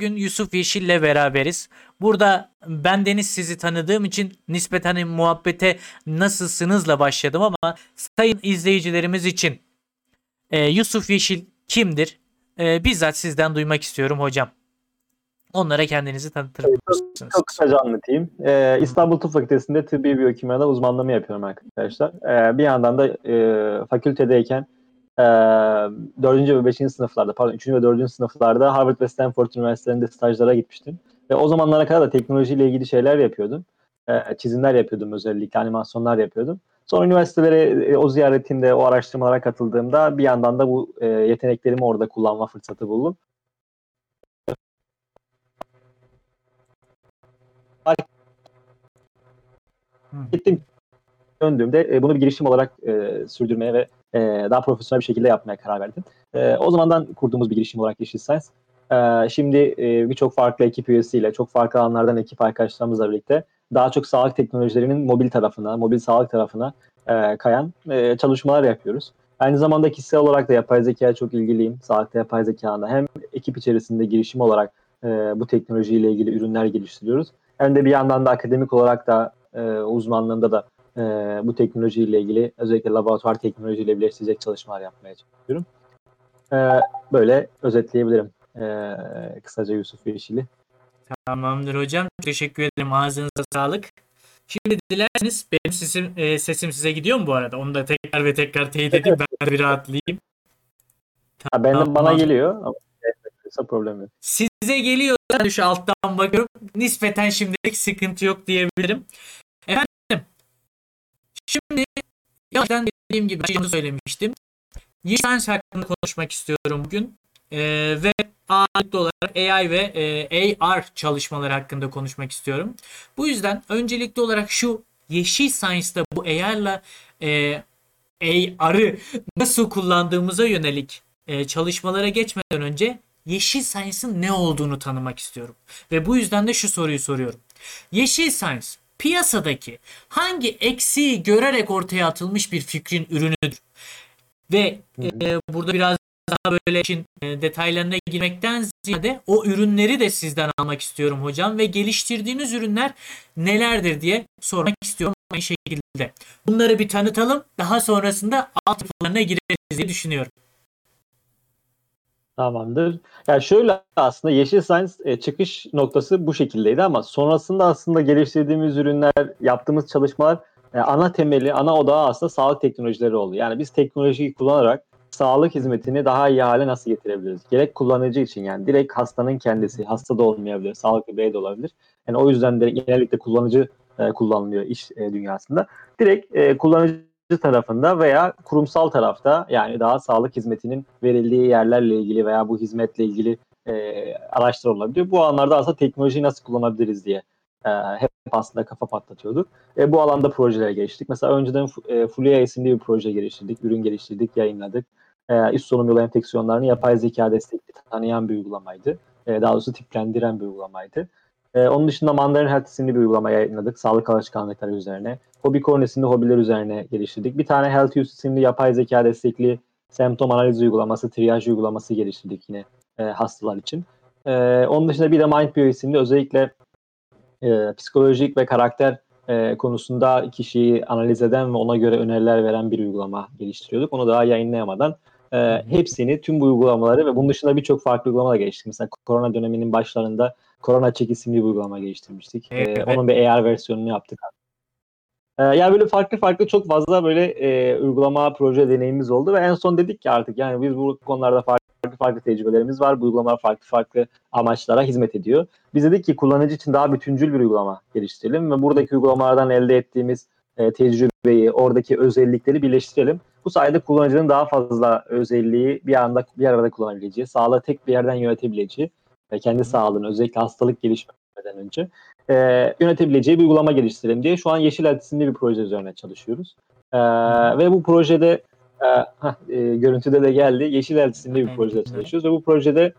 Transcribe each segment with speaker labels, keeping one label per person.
Speaker 1: bugün Yusuf Yeşil'le beraberiz. Burada ben Deniz sizi tanıdığım için nispeten muhabbete nasılsınızla başladım ama sayın izleyicilerimiz için e, Yusuf Yeşil kimdir? E, bizzat sizden duymak istiyorum hocam. Onlara kendinizi tanıtır mısınız?
Speaker 2: Çok kısaca anlatayım. Ee, İstanbul Tıp Fakültesi'nde tıbbi biyokimyada uzmanlama yapıyorum arkadaşlar. Ee, bir yandan da e, fakültedeyken e, 4. ve 5. sınıflarda, pardon 3. ve 4. sınıflarda Harvard ve Stanford Üniversitelerinde stajlara gitmiştim. Ve o zamanlara kadar da teknolojiyle ilgili şeyler yapıyordum. E, çizimler yapıyordum özellikle, animasyonlar yapıyordum. Sonra üniversitelere e, o ziyaretimde, o araştırmalara katıldığımda bir yandan da bu e, yeteneklerimi orada kullanma fırsatı buldum. Gittim döndüğümde e, bunu bir girişim olarak e, sürdürmeye ve e, daha profesyonel bir şekilde yapmaya karar verdim. E, o zamandan kurduğumuz bir girişim olarak Yeşil Science. E, şimdi e, birçok farklı ekip üyesiyle, çok farklı alanlardan ekip arkadaşlarımızla birlikte daha çok sağlık teknolojilerinin mobil tarafına, mobil sağlık tarafına e, kayan e, çalışmalar yapıyoruz. Aynı zamanda kişisel olarak da yapay zekaya çok ilgiliyim. Sağlıkta yapay zekada hem ekip içerisinde girişim olarak e, bu teknolojiyle ilgili ürünler geliştiriyoruz. Hem de bir yandan da akademik olarak da e, uzmanlığında da e, bu teknolojiyle ilgili özellikle laboratuvar teknolojiyle birleştirecek çalışmalar yapmaya çalışıyorum. E, böyle özetleyebilirim e, kısaca Yusuf Yeşil'i.
Speaker 1: Tamamdır hocam. Teşekkür ederim. Ağzınıza sağlık. Şimdi dilerseniz benim sesim, e, sesim size gidiyor mu bu arada? Onu da tekrar ve tekrar teyit edeyim. Ben de bir rahatlayayım.
Speaker 2: Ha, benim bana geliyor kısa problem yok.
Speaker 1: Size geliyor. Şu alttan bakıyorum. Nispeten şimdilik sıkıntı yok diyebilirim. Şimdi yavaştan dediğim gibi ben söylemiştim. Lisans hakkında konuşmak istiyorum bugün. Ee, ve ağırlıklı olarak AI ve e, AR çalışmaları hakkında konuşmak istiyorum. Bu yüzden öncelikli olarak şu Yeşil Science'da bu AR'la e, AR'ı nasıl kullandığımıza yönelik e, çalışmalara geçmeden önce Yeşil Science'ın ne olduğunu tanımak istiyorum. Ve bu yüzden de şu soruyu soruyorum. Yeşil Science piyasadaki hangi eksiği görerek ortaya atılmış bir fikrin ürünüdür? Ve e, burada biraz daha böyle işin e, detaylarına girmekten ziyade o ürünleri de sizden almak istiyorum hocam ve geliştirdiğiniz ürünler nelerdir diye sormak istiyorum aynı şekilde. Bunları bir tanıtalım. Daha sonrasında alt gireriz diye düşünüyorum.
Speaker 2: Tamamdır. Yani şöyle aslında Yeşil Science e, çıkış noktası bu şekildeydi ama sonrasında aslında geliştirdiğimiz ürünler, yaptığımız çalışmalar e, ana temeli, ana odağı aslında sağlık teknolojileri oldu. Yani biz teknolojiyi kullanarak sağlık hizmetini daha iyi hale nasıl getirebiliriz? Gerek kullanıcı için yani direkt hastanın kendisi, hasta da olmayabilir, sağlıklı birey de olabilir. Yani o yüzden de genellikle kullanıcı e, kullanılıyor iş dünyasında. Direkt kullanıcı tarafında veya kurumsal tarafta yani daha sağlık hizmetinin verildiği yerlerle ilgili veya bu hizmetle ilgili e, araçlar olabiliyor. Bu alanlarda aslında teknolojiyi nasıl kullanabiliriz diye e, hep aslında kafa patlatıyorduk. E, bu alanda projeler geliştirdik. Mesela önceden e, Fulia isimli bir proje geliştirdik, ürün geliştirdik, yayınladık. E, üst solunum yolu enfeksiyonlarını yapay zeka destekli tanıyan bir uygulamaydı. E, daha doğrusu tiplendiren bir uygulamaydı. E, onun dışında Mandarin Health isimli bir uygulama yayınladık. Sağlık alışkanlıkları üzerine. Hobbicorn isimli hobiler üzerine geliştirdik. Bir tane Health Use isimli yapay zeka destekli semptom analiz uygulaması, triyaj uygulaması geliştirdik yine e, hastalar için. E, onun dışında bir de MindBio isimli özellikle e, psikolojik ve karakter e, konusunda kişiyi analiz eden ve ona göre öneriler veren bir uygulama geliştiriyorduk. Onu daha yayınlayamadan e, hepsini, tüm bu uygulamaları ve bunun dışında birçok farklı uygulama da geliştirdik. Mesela korona döneminin başlarında Korona Check isimli bir uygulama geliştirmiştik. Evet. E, onun bir AR versiyonunu yaptık. E, yani böyle farklı farklı çok fazla böyle e, uygulama, proje deneyimimiz oldu ve en son dedik ki artık yani biz bu konularda farklı farklı farklı tecrübelerimiz var. Bu uygulamalar farklı farklı amaçlara hizmet ediyor. Biz dedik ki kullanıcı için daha bütüncül bir uygulama geliştirelim ve buradaki uygulamalardan elde ettiğimiz e, tecrübeyi, oradaki özellikleri birleştirelim. Bu sayede kullanıcının daha fazla özelliği bir anda bir arada kullanabileceği, sağlığı tek bir yerden yönetebileceği ve kendi sağlığını özellikle hastalık gelişmeden önce e, yönetebileceği bir uygulama geliştirelim diye şu an Yeşil isimli bir proje üzerine çalışıyoruz. E, ve bu projede e, heh, e, görüntüde de geldi. Yeşil isimli bir projede çalışıyoruz ve bu projede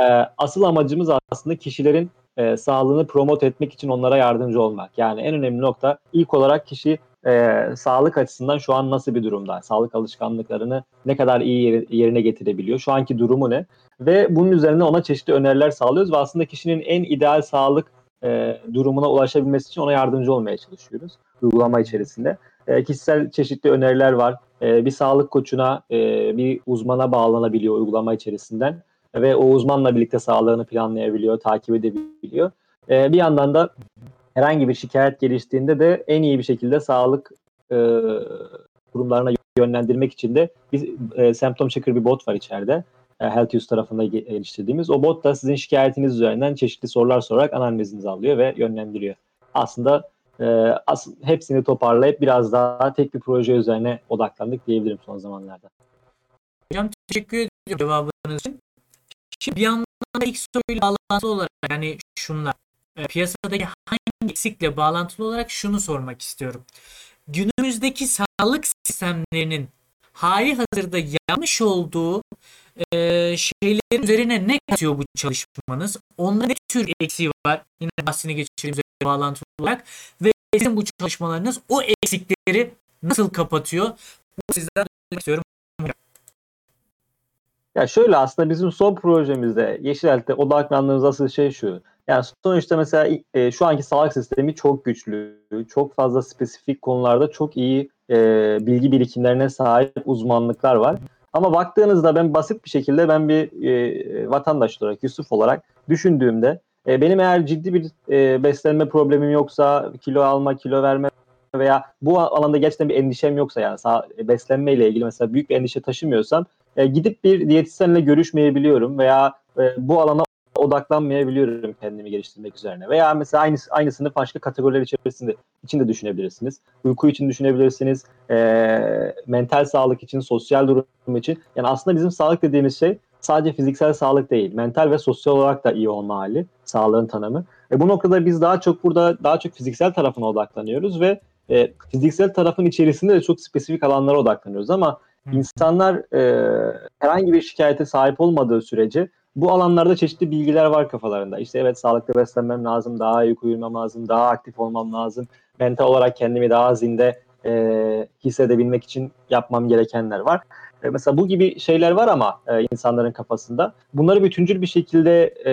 Speaker 2: e, asıl amacımız aslında kişilerin e, sağlığını promote etmek için onlara yardımcı olmak. Yani en önemli nokta ilk olarak kişi e, sağlık açısından şu an nasıl bir durumda? Sağlık alışkanlıklarını ne kadar iyi yerine getirebiliyor? Şu anki durumu ne? Ve bunun üzerine ona çeşitli öneriler sağlıyoruz ve aslında kişinin en ideal sağlık e, durumuna ulaşabilmesi için ona yardımcı olmaya çalışıyoruz uygulama içerisinde. E, kişisel çeşitli öneriler var. E, bir sağlık koçuna, e, bir uzmana bağlanabiliyor uygulama içerisinden ve o uzmanla birlikte sağlığını planlayabiliyor, takip edebiliyor. E, bir yandan da herhangi bir şikayet geliştiğinde de en iyi bir şekilde sağlık e, kurumlarına yönlendirmek için de bir e, semptom checker bir bot var içeride. E, HealthUse tarafında geliştirdiğimiz. O bot da sizin şikayetiniz üzerinden çeşitli sorular sorarak analizinizi alıyor ve yönlendiriyor. Aslında e, as hepsini toparlayıp biraz daha tek bir proje üzerine odaklandık diyebilirim son zamanlarda.
Speaker 1: Hocam teşekkür ediyorum cevabınız için. Şimdi bir yandan da ilk soruyla bağlantılı olarak yani şunlar e, piyasadaki eksikle bağlantılı olarak şunu sormak istiyorum. Günümüzdeki sağlık sistemlerinin hali hazırda yanlış olduğu e, şeylerin üzerine ne katıyor bu çalışmanız? Onda ne tür eksiği var? Yine bahsini geçirdiğimiz bağlantılı olarak ve sizin bu çalışmalarınız o eksikleri nasıl kapatıyor? Bu sizden istiyorum.
Speaker 2: Ya şöyle aslında bizim son projemizde Yeşil Elt'te odaklandığımız asıl şey şu. Yani sonuçta mesela e, şu anki sağlık sistemi çok güçlü, çok fazla spesifik konularda çok iyi e, bilgi birikimlerine sahip uzmanlıklar var. Ama baktığınızda ben basit bir şekilde ben bir e, vatandaş olarak, Yusuf olarak düşündüğümde e, benim eğer ciddi bir e, beslenme problemim yoksa, kilo alma, kilo verme veya bu alanda gerçekten bir endişem yoksa yani sağ, beslenme ile ilgili mesela büyük bir endişe taşımıyorsam e, gidip bir diyetisyenle görüşmeyebiliyorum veya e, bu alana odaklanmayabiliyorum kendimi geliştirmek üzerine. Veya mesela aynı, aynısını başka kategoriler içerisinde içinde düşünebilirsiniz. Uyku için düşünebilirsiniz. E, mental sağlık için, sosyal durum için. Yani aslında bizim sağlık dediğimiz şey sadece fiziksel sağlık değil. Mental ve sosyal olarak da iyi olma hali. Sağlığın tanımı. E, bu noktada biz daha çok burada daha çok fiziksel tarafına odaklanıyoruz ve e, fiziksel tarafın içerisinde de çok spesifik alanlara odaklanıyoruz ama insanlar e, herhangi bir şikayete sahip olmadığı sürece bu alanlarda çeşitli bilgiler var kafalarında. İşte evet sağlıklı beslenmem lazım, daha iyi uyumam lazım, daha aktif olmam lazım. Mental olarak kendimi daha zinde e, hissedebilmek için yapmam gerekenler var. E, mesela bu gibi şeyler var ama e, insanların kafasında. Bunları bütüncül bir şekilde e,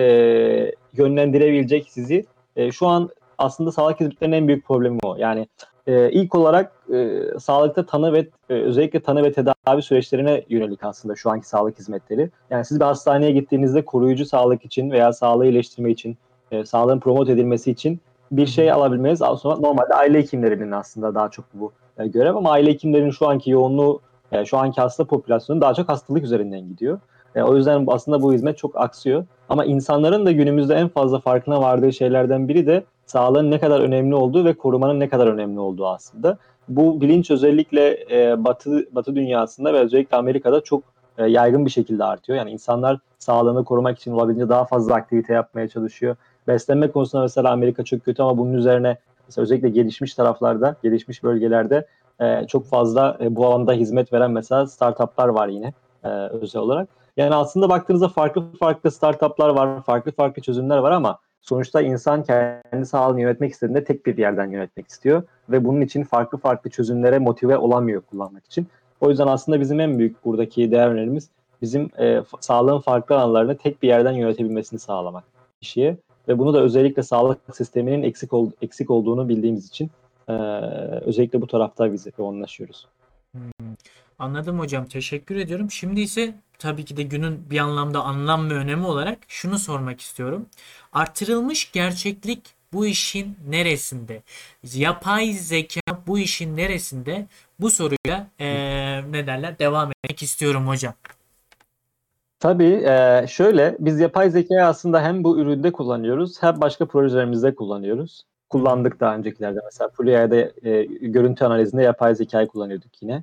Speaker 2: yönlendirebilecek sizi e, şu an aslında sağlık hizmetlerinin en büyük problemi o. Yani e, ilk olarak e, sağlıkta tanı ve e, özellikle tanı ve tedavi süreçlerine yönelik aslında şu anki sağlık hizmetleri. Yani siz bir hastaneye gittiğinizde koruyucu sağlık için veya sağlığı iyileştirme için, e, sağlığın promote edilmesi için bir şey alabilmeniz aslında normalde aile hekimlerinin aslında daha çok bu e, görev ama aile hekimlerinin şu anki yoğunluğu, e, şu anki hasta popülasyonu daha çok hastalık üzerinden gidiyor. E, o yüzden aslında bu hizmet çok aksıyor. Ama insanların da günümüzde en fazla farkına vardığı şeylerden biri de sağlığın ne kadar önemli olduğu ve korumanın ne kadar önemli olduğu aslında. Bu bilinç özellikle e, Batı Batı dünyasında ve özellikle Amerika'da çok e, yaygın bir şekilde artıyor. Yani insanlar sağlığını korumak için olabildiğince daha fazla aktivite yapmaya çalışıyor. Beslenme konusunda mesela Amerika çok kötü ama bunun üzerine mesela özellikle gelişmiş taraflarda, gelişmiş bölgelerde e, çok fazla e, bu alanda hizmet veren mesela startuplar var yine e, özel olarak. Yani aslında baktığınızda farklı farklı startuplar var, farklı farklı çözümler var ama sonuçta insan kendi sağlığını yönetmek istediğinde tek bir yerden yönetmek istiyor ve bunun için farklı farklı çözümlere motive olamıyor kullanmak için. O yüzden aslında bizim en büyük buradaki değer önerimiz bizim e, sağlığın farklı alanlarını tek bir yerden yönetebilmesini sağlamak kişiye ve bunu da özellikle sağlık sisteminin eksik ol, eksik olduğunu bildiğimiz için e, özellikle bu tarafta biz yoğunlaşıyoruz.
Speaker 1: Hmm, anladım hocam. Teşekkür ediyorum. Şimdi ise tabii ki de günün bir anlamda anlam ve önemi olarak şunu sormak istiyorum. Artırılmış gerçeklik bu işin neresinde? Yapay zeka bu işin neresinde? Bu soruyla e, ne derler devam etmek istiyorum hocam.
Speaker 2: Tabii şöyle biz yapay zekayı aslında hem bu üründe kullanıyoruz hem başka projelerimizde kullanıyoruz. Kullandık daha öncekilerde mesela Fluia'da e, görüntü analizinde yapay zekayı kullanıyorduk yine.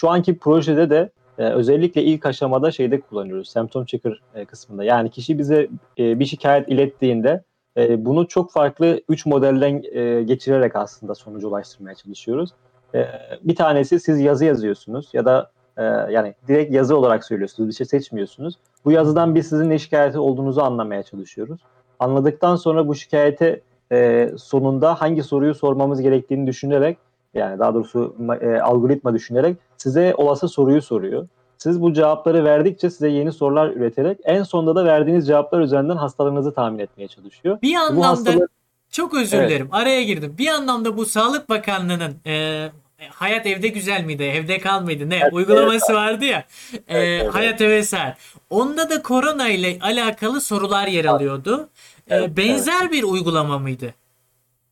Speaker 2: Şu anki projede de e, özellikle ilk aşamada şeyde kullanıyoruz. Symptom checker e, kısmında. Yani kişi bize e, bir şikayet ilettiğinde e, bunu çok farklı 3 modelden e, geçirerek aslında sonuca ulaştırmaya çalışıyoruz. E, bir tanesi siz yazı yazıyorsunuz ya da e, yani direkt yazı olarak söylüyorsunuz. Bir şey seçmiyorsunuz. Bu yazıdan biz sizin ne şikayeti olduğunuzu anlamaya çalışıyoruz. Anladıktan sonra bu şikayete e, sonunda hangi soruyu sormamız gerektiğini düşünerek yani daha doğrusu e, algoritma düşünerek size olası soruyu soruyor. Siz bu cevapları verdikçe size yeni sorular üreterek en sonunda da verdiğiniz cevaplar üzerinden hastalığınızı tahmin etmeye çalışıyor.
Speaker 1: Bir anlamda
Speaker 2: hastalık...
Speaker 1: çok özür evet. dilerim araya girdim. Bir anlamda bu Sağlık Bakanlığı'nın e, Hayat Evde Güzel miydi? Evde Kal mıydı? Ne? Evet, Uygulaması evet. vardı ya. E, evet, Hayat Eve Sar. Onda da korona ile alakalı sorular yer alıyordu. E, evet, benzer evet. bir uygulama mıydı?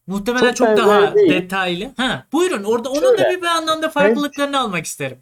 Speaker 1: Muhtemelen çok, çok daha değil. detaylı. Ha, buyurun orada onun Şöyle, da bir, bir anlamda farklılıklarını ben, almak isterim.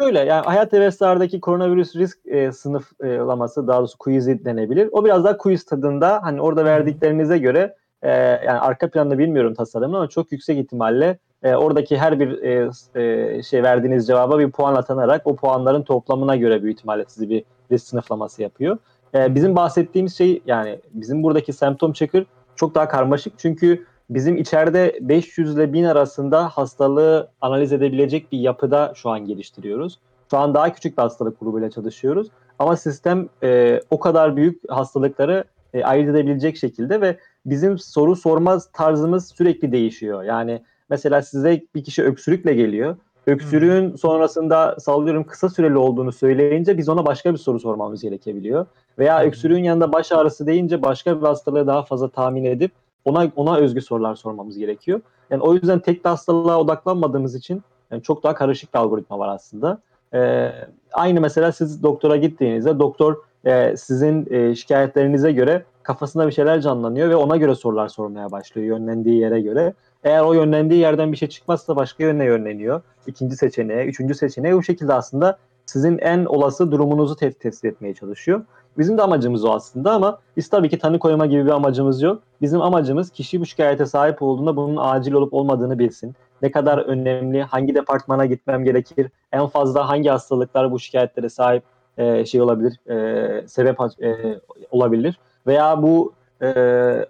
Speaker 2: Şöyle yani Hayat Hevesler'deki koronavirüs risk e, sınıflaması daha doğrusu quiz'i denebilir. O biraz daha quiz tadında hani orada verdiklerinize göre e, yani arka planda bilmiyorum tasarımını ama çok yüksek ihtimalle e, oradaki her bir e, e, şey verdiğiniz cevaba bir puan atanarak o puanların toplamına göre büyük ihtimalle sizi bir risk sınıflaması yapıyor. E, bizim bahsettiğimiz şey yani bizim buradaki semptom checker çok daha karmaşık çünkü bizim içeride 500 ile 1000 arasında hastalığı analiz edebilecek bir yapıda şu an geliştiriyoruz. Şu an daha küçük bir hastalık grubuyla çalışıyoruz. Ama sistem e, o kadar büyük hastalıkları e, ayırt edebilecek şekilde ve bizim soru sorma tarzımız sürekli değişiyor. Yani mesela size bir kişi öksürükle geliyor. Öksürüğün hmm. sonrasında sallıyorum kısa süreli olduğunu söyleyince biz ona başka bir soru sormamız gerekebiliyor. Veya hmm. öksürüğün yanında baş ağrısı deyince başka bir hastalığı daha fazla tahmin edip ona ona özgü sorular sormamız gerekiyor. Yani o yüzden tek bir hastalığa odaklanmadığımız için yani çok daha karışık bir algoritma var aslında. Ee, aynı mesela siz doktora gittiğinizde doktor e, sizin e, şikayetlerinize göre kafasında bir şeyler canlanıyor ve ona göre sorular sormaya başlıyor yönlendiği yere göre. Eğer o yönlendiği yerden bir şey çıkmazsa başka yöne yönleniyor. İkinci seçeneğe, üçüncü seçeneğe bu şekilde aslında sizin en olası durumunuzu te- tespit etmeye çalışıyor. Bizim de amacımız o aslında ama biz tabii ki tanı koyma gibi bir amacımız yok. Bizim amacımız kişi bu şikayete sahip olduğunda bunun acil olup olmadığını bilsin. Ne kadar önemli, hangi departmana gitmem gerekir, en fazla hangi hastalıklar bu şikayetlere sahip e, şey olabilir, e, sebep e, olabilir. Veya bu e,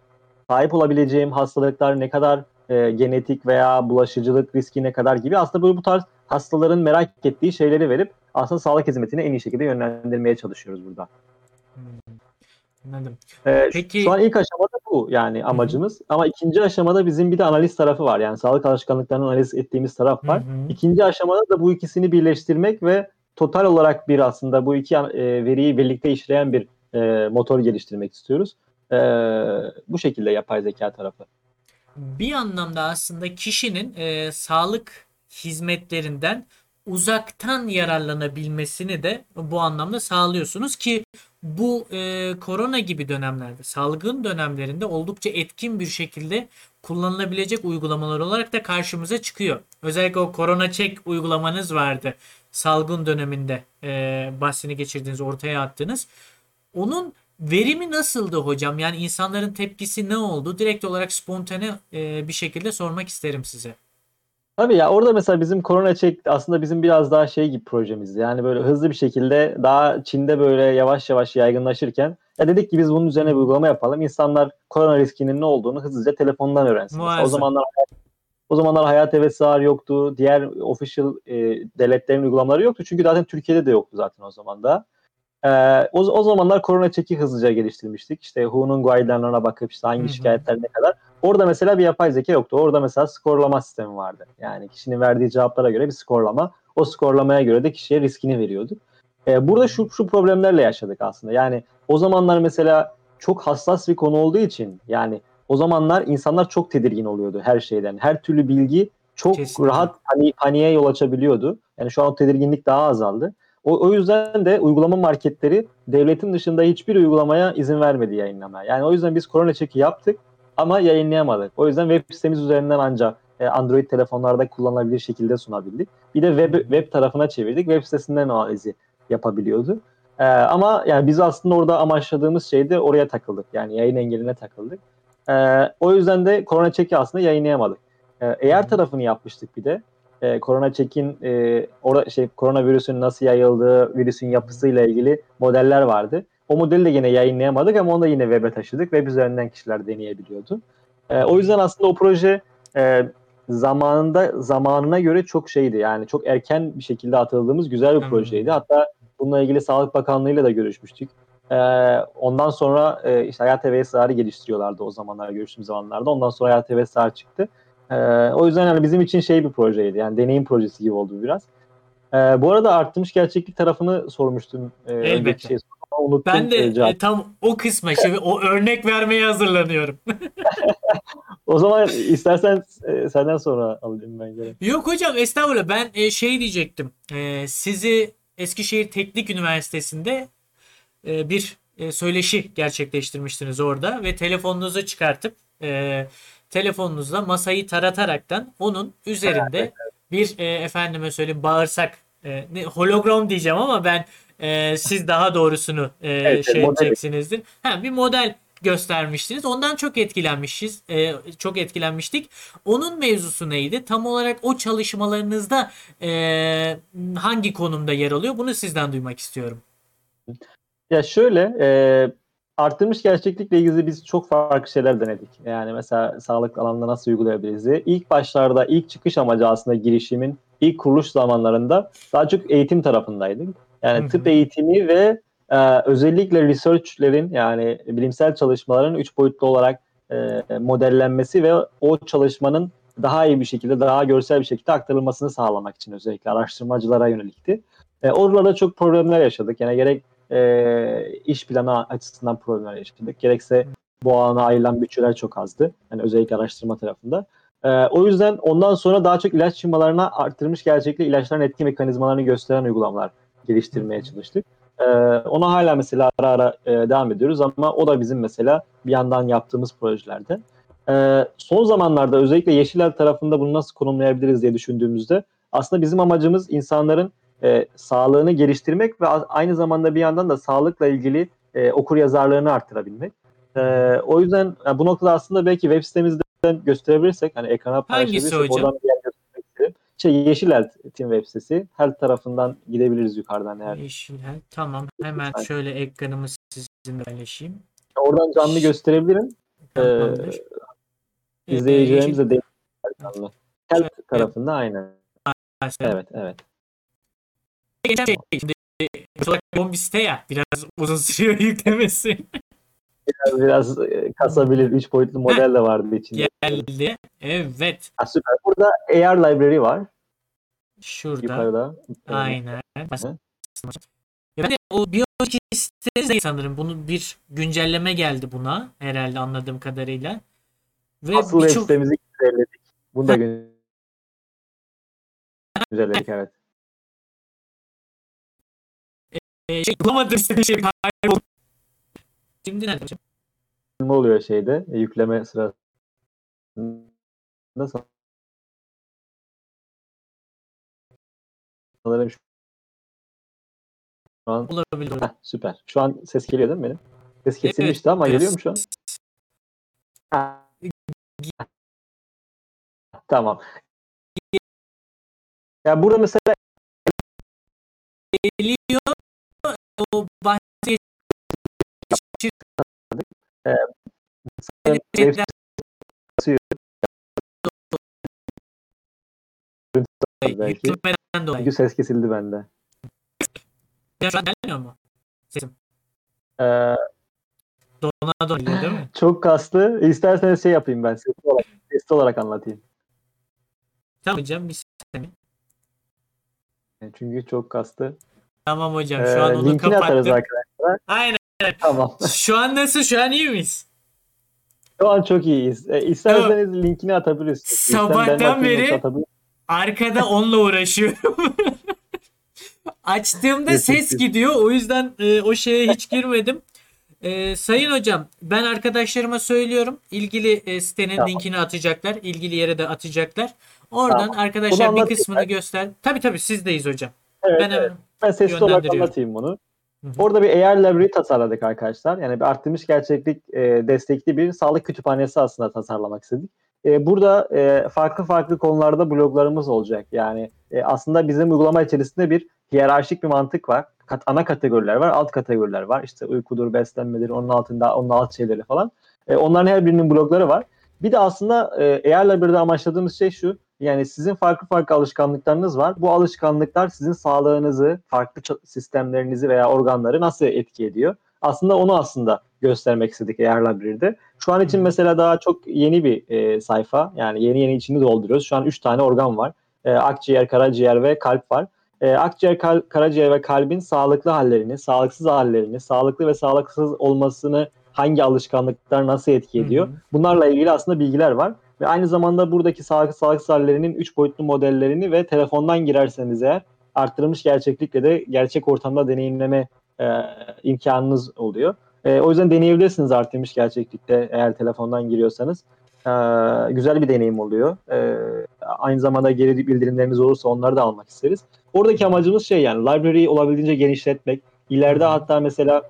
Speaker 2: sahip olabileceğim hastalıklar ne kadar e, genetik veya bulaşıcılık riski ne kadar gibi aslında böyle bu tarz hastaların merak ettiği şeyleri verip aslında sağlık hizmetini en iyi şekilde yönlendirmeye çalışıyoruz burada. Hmm. Anladım. Ee, Peki şu an ilk aşamada bu yani amacımız. Hı-hı. Ama ikinci aşamada bizim bir de analiz tarafı var. Yani sağlık alışkanlıklarını analiz ettiğimiz taraf var. Hı-hı. İkinci aşamada da bu ikisini birleştirmek ve total olarak bir aslında bu iki e, veriyi birlikte işleyen bir e, motor geliştirmek istiyoruz. E, bu şekilde yapay zeka tarafı.
Speaker 1: Bir anlamda aslında kişinin e, sağlık hizmetlerinden uzaktan yararlanabilmesini de bu anlamda sağlıyorsunuz ki bu e, korona gibi dönemlerde, salgın dönemlerinde oldukça etkin bir şekilde kullanılabilecek uygulamalar olarak da karşımıza çıkıyor. Özellikle o korona çek uygulamanız vardı. Salgın döneminde e, bahsini geçirdiğiniz, ortaya attığınız. Onun verimi nasıldı hocam? Yani insanların tepkisi ne oldu? Direkt olarak spontane e, bir şekilde sormak isterim size.
Speaker 2: Tabii ya orada mesela bizim korona çek aslında bizim biraz daha şey gibi projemizdi. Yani böyle hızlı bir şekilde daha Çin'de böyle yavaş yavaş yaygınlaşırken ya dedik ki biz bunun üzerine bir uygulama yapalım. İnsanlar korona riskinin ne olduğunu hızlıca telefondan öğrensin. O zamanlar o zamanlar Hayat Evet Sağır yoktu. Diğer official e, devletlerin uygulamaları yoktu. Çünkü zaten Türkiye'de de yoktu zaten o zaman da. Ee, o, o zamanlar korona çeki hızlıca geliştirmiştik. İşte WHO'nun guideline'larına bakıp işte hangi şikayetler ne kadar. Orada mesela bir yapay zeka yoktu. Orada mesela skorlama sistemi vardı. Yani kişinin verdiği cevaplara göre bir skorlama. O skorlamaya göre de kişiye riskini veriyorduk. Ee, burada şu, şu problemlerle yaşadık aslında. Yani o zamanlar mesela çok hassas bir konu olduğu için yani o zamanlar insanlar çok tedirgin oluyordu her şeyden. Her türlü bilgi çok Kesinlikle. rahat hani paniğe yol açabiliyordu. Yani şu an o tedirginlik daha azaldı. O, o yüzden de uygulama marketleri devletin dışında hiçbir uygulamaya izin vermedi yayınlamaya. Yani o yüzden biz korona çeki yaptık ama yayınlayamadık. O yüzden web sitemiz üzerinden ancak e, Android telefonlarda kullanılabilir şekilde sunabildik. Bir de web, web tarafına çevirdik. Web sitesinden analizi yapabiliyordu. Ee, ama yani biz aslında orada amaçladığımız şeyde oraya takıldık. Yani yayın engeline takıldık. Ee, o yüzden de korona çeki aslında yayınlayamadık. Ee, eğer tarafını yapmıştık bir de e, korona çekin e, orada şey koronavirüsün nasıl yayıldığı, virüsün yapısıyla ilgili modeller vardı. O modeli de yine yayınlayamadık ama onu da yine web'e taşıdık. Web üzerinden kişiler deneyebiliyordu. E, o yüzden aslında o proje e, zamanında zamanına göre çok şeydi. Yani çok erken bir şekilde atıldığımız güzel bir projeydi. Hatta bununla ilgili Sağlık Bakanlığı'yla da görüşmüştük. E, ondan sonra e, işte Hayat TV geliştiriyorlardı o zamanlar görüştüğüm zamanlarda. Ondan sonra Hayat TV çıktı. Ee, o yüzden yani bizim için şey bir projeydi. Yani deneyim projesi gibi oldu biraz. Ee, bu arada arttırmış gerçeklik tarafını sormuştum. Ee,
Speaker 1: Elbette.
Speaker 2: şey unuttum.
Speaker 1: Ben de
Speaker 2: cevap.
Speaker 1: e, tam o kısma şimdi o örnek vermeye hazırlanıyorum.
Speaker 2: O zaman istersen e, senden sonra alayım ben gene.
Speaker 1: Yok hocam estağfurullah ben e, şey diyecektim. E, sizi Eskişehir Teknik Üniversitesi'nde e, bir e, söyleşi gerçekleştirmiştiniz orada ve telefonunuzu çıkartıp e, telefonunuzla masayı tarataraktan onun üzerinde bir e, efendime söyleyeyim bağırsak e, ne, hologram diyeceğim ama ben e, siz daha doğrusunu e,
Speaker 2: Evet,
Speaker 1: şey edeceksinizdir. Ha, bir model göstermiştiniz. Ondan çok etkilenmişiz. e, çok etkilenmiştik. Onun mevzusu neydi? Tam olarak o çalışmalarınızda e, hangi konumda yer alıyor? Bunu sizden duymak istiyorum.
Speaker 2: Ya şöyle e, arttırmış gerçeklikle ilgili biz çok farklı şeyler denedik. Yani mesela sağlık alanında nasıl uygulayabiliriz diye. İlk başlarda ilk çıkış amacı aslında girişimin ilk kuruluş zamanlarında daha çok eğitim tarafındaydık. Yani
Speaker 1: Hı hı.
Speaker 2: tıp eğitimi ve e, özellikle researchlerin yani bilimsel çalışmaların üç boyutlu olarak e, modellenmesi ve o çalışmanın daha iyi bir şekilde, daha görsel bir şekilde aktarılmasını sağlamak için özellikle araştırmacılara yönelikti. E, oralarda çok problemler yaşadık. Yani gerek e, iş planı açısından problemler yaşadık. Gerekse bu alana ayrılan bütçeler çok azdı. Yani özellikle araştırma tarafında. E, o yüzden ondan sonra daha çok ilaç firmalarına arttırmış gerçekli ilaçların etki mekanizmalarını gösteren uygulamalar geliştirmeye çalıştık. E, ona hala mesela ara ara e, devam ediyoruz ama o da bizim mesela bir yandan yaptığımız projelerde. E, son zamanlarda özellikle Yeşilel tarafında bunu nasıl konumlayabiliriz diye düşündüğümüzde aslında bizim amacımız insanların e, sağlığını geliştirmek ve aynı zamanda bir yandan da sağlıkla ilgili e, okur yazarlığını arttırabilmek. E, o yüzden yani bu noktada aslında belki web sitemizden gösterebilirsek hani ekrana paylaşabilirsek oradan bir yer göstermek. Şey Yeşil Team web sitesi. Her tarafından gidebiliriz yukarıdan eğer.
Speaker 1: Yeşilher. Tamam. Hemen şöyle ekranımı sizinle paylaşayım.
Speaker 2: Oradan canlı gösterebilirim.
Speaker 1: Tamamdır. Ee,
Speaker 2: İzleyicilerimiz de değil Health tarafında aynen.
Speaker 1: Yeşil-
Speaker 2: Evet evet.
Speaker 1: Geçen şey, şimdi yoğun bir site ya biraz uzun sürüyor yüklemesi
Speaker 2: Biraz, biraz kasabilir. Üç boyutlu model de vardı içinde.
Speaker 1: geldi. Evet.
Speaker 2: Ha, süper. Burada AR library var.
Speaker 1: Şurada.
Speaker 2: Yukarıda.
Speaker 1: Aynen. Ya ben de o biyoloji sitesi sanırım. Bunun bir güncelleme geldi buna herhalde anladığım kadarıyla. Ve
Speaker 2: Asıl web
Speaker 1: birçok
Speaker 2: sitemizi güncelledik. Bunu da gün- güncelledik evet.
Speaker 1: E, şey bulamadım istediğim şey kayboldu. Şimdi nerede hocam?
Speaker 2: Ne oluyor şeyde e, yükleme sırasında sanırım şu an
Speaker 1: Olabilir.
Speaker 2: Heh, süper. Şu an ses geliyor değil mi benim? Ses kesilmişti ama
Speaker 1: biraz.
Speaker 2: geliyor mu şu an? Ha. Tamam. Ya burada mesela
Speaker 1: Geliyor. O bahsi
Speaker 2: web belki. Çünkü ses kesildi bende.
Speaker 1: Ya şu an gelmiyor mu? Sesim.
Speaker 2: Ee,
Speaker 1: Dona dona geliyor değil mi?
Speaker 2: çok kaslı. İsterseniz şey yapayım ben sesli olarak, sesli olarak anlatayım.
Speaker 1: Tamam hocam bir saniye.
Speaker 2: Çünkü çok kastı.
Speaker 1: Tamam hocam
Speaker 2: Ee,
Speaker 1: şu an onu
Speaker 2: linkini atarız
Speaker 1: kapattım.
Speaker 2: arkadaşlar.
Speaker 1: Aynen.
Speaker 2: Tamam.
Speaker 1: Şu an nasıl? Şu an iyi miyiz?
Speaker 2: Şu an çok iyiyiz. E, isterseniz linkini atabiliriz.
Speaker 1: Sabahtan
Speaker 2: ben
Speaker 1: beri-. Arkada onunla uğraşıyorum. Açtığımda ses gidiyor. O yüzden e, o şeye hiç girmedim. E, sayın hocam ben arkadaşlarıma söylüyorum. İlgili e, sitenin
Speaker 2: Tamam.
Speaker 1: linkini atacaklar. İlgili yere de atacaklar. Oradan
Speaker 2: Tamam.
Speaker 1: Arkadaşlar bir kısmını göster. Tabii tabii sizdeyiz hocam.
Speaker 2: Evet,
Speaker 1: ben
Speaker 2: evet. Ben sesli olarak anlatayım bunu.
Speaker 1: Hı hı.
Speaker 2: Orada bir AR library tasarladık arkadaşlar. Yani bir arttırmış gerçeklik e, destekli bir sağlık kütüphanesi aslında tasarlamak istedik. E, burada e, farklı farklı konularda bloglarımız olacak. Yani e, aslında bizim uygulama içerisinde bir hiyerarşik bir mantık var. Kat, ana kategoriler var, alt kategoriler var. İşte uykudur, beslenmedir, onun altında onun alt şeyleri falan. E, onların her birinin blogları var. Bir de aslında e, AR Library'de amaçladığımız şey şu. Yani sizin farklı farklı alışkanlıklarınız var. Bu alışkanlıklar sizin sağlığınızı, farklı sistemlerinizi veya organları nasıl etki ediyor? Aslında onu aslında göstermek istedik AR Library'de. Şu an için mesela daha çok yeni bir e, sayfa. Yani yeni yeni içini dolduruyoruz. Şu an 3 tane organ var. E, akciğer, karaciğer ve kalp var. E, akciğer, kal, karaciğer ve kalbin sağlıklı hallerini, sağlıksız hallerini, sağlıklı ve sağlıksız olmasını hangi alışkanlıklar nasıl etki ediyor? Bunlarla ilgili aslında bilgiler var. Ve aynı zamanda buradaki sağlıklı sağlıksız hallerinin 3 boyutlu modellerini ve telefondan girerseniz eğer arttırılmış gerçeklikle de gerçek ortamda deneyimleme e, imkanınız oluyor. E, o yüzden deneyebilirsiniz arttırmış gerçeklikte eğer telefondan giriyorsanız. E, güzel bir deneyim oluyor. E, aynı zamanda geri bildirimleriniz olursa onları da almak isteriz. Oradaki amacımız şey yani library'i olabildiğince genişletmek. İleride hatta mesela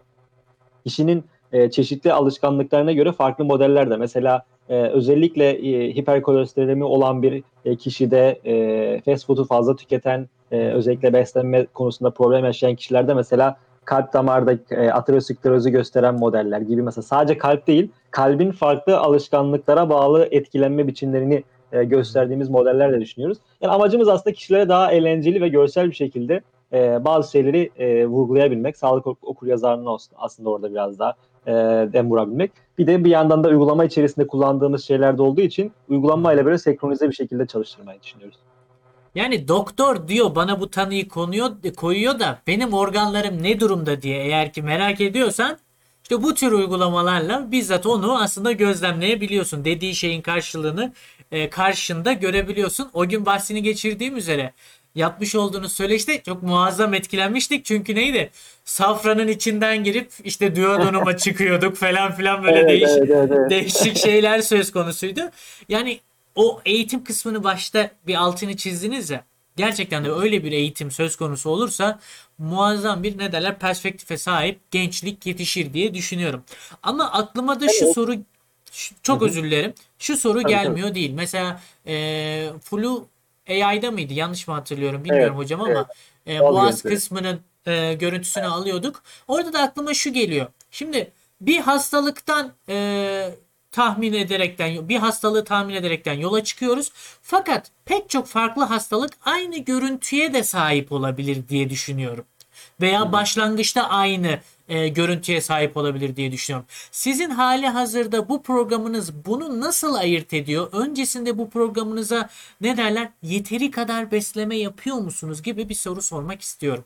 Speaker 2: kişinin e, çeşitli alışkanlıklarına göre farklı modeller de mesela e, özellikle e, hiperkolesterolemi olan bir e, kişide e, fast food'u fazla tüketen e, özellikle beslenme konusunda problem yaşayan kişilerde mesela kalp damarda e, aterosklerozu gösteren modeller gibi mesela sadece kalp değil kalbin farklı alışkanlıklara bağlı etkilenme biçimlerini e, gösterdiğimiz modeller de düşünüyoruz. Yani amacımız aslında kişilere daha eğlenceli ve görsel bir şekilde e, bazı şeyleri e, vurgulayabilmek. Sağlık okur yazarını aslında orada biraz daha e, dem vurabilmek. Bir de bir yandan da uygulama içerisinde kullandığımız şeyler de olduğu için uygulamayla böyle senkronize bir şekilde çalıştırmayı düşünüyoruz.
Speaker 1: Yani doktor diyor bana bu tanıyı konuyor, koyuyor da benim organlarım ne durumda diye eğer ki merak ediyorsan işte bu tür uygulamalarla bizzat onu aslında gözlemleyebiliyorsun. Dediği şeyin karşılığını e, karşında görebiliyorsun. O gün bahsini geçirdiğim üzere yapmış olduğunuz söyleşte çok muazzam etkilenmiştik. Çünkü neydi? Safranın içinden girip işte duodenuma çıkıyorduk falan filan böyle evet, değişik, evet, evet, evet. değişik şeyler söz konusuydu. Yani o eğitim kısmını başta bir altını çizdiniz ya. Gerçekten de öyle bir eğitim söz konusu olursa muazzam bir ne derler perspektife sahip gençlik yetişir diye düşünüyorum. Ama aklıma da şu soru çok Hı-hı. özür dilerim. Şu soru tabii, gelmiyor tabii. değil. Mesela e, Flu AI'da mıydı? Yanlış mı hatırlıyorum bilmiyorum evet, hocam ama evet. e, boğaz kısmının e, görüntüsünü alıyorduk. Orada da aklıma şu geliyor. Şimdi bir hastalıktan e, tahmin ederekten bir hastalığı tahmin ederekten yola çıkıyoruz. Fakat pek çok farklı hastalık aynı görüntüye de sahip olabilir diye düşünüyorum. Veya başlangıçta aynı e, görüntüye sahip olabilir diye düşünüyorum. Sizin hali hazırda bu programınız bunu nasıl ayırt ediyor? Öncesinde bu programınıza ne derler yeteri kadar besleme yapıyor musunuz gibi bir soru sormak istiyorum.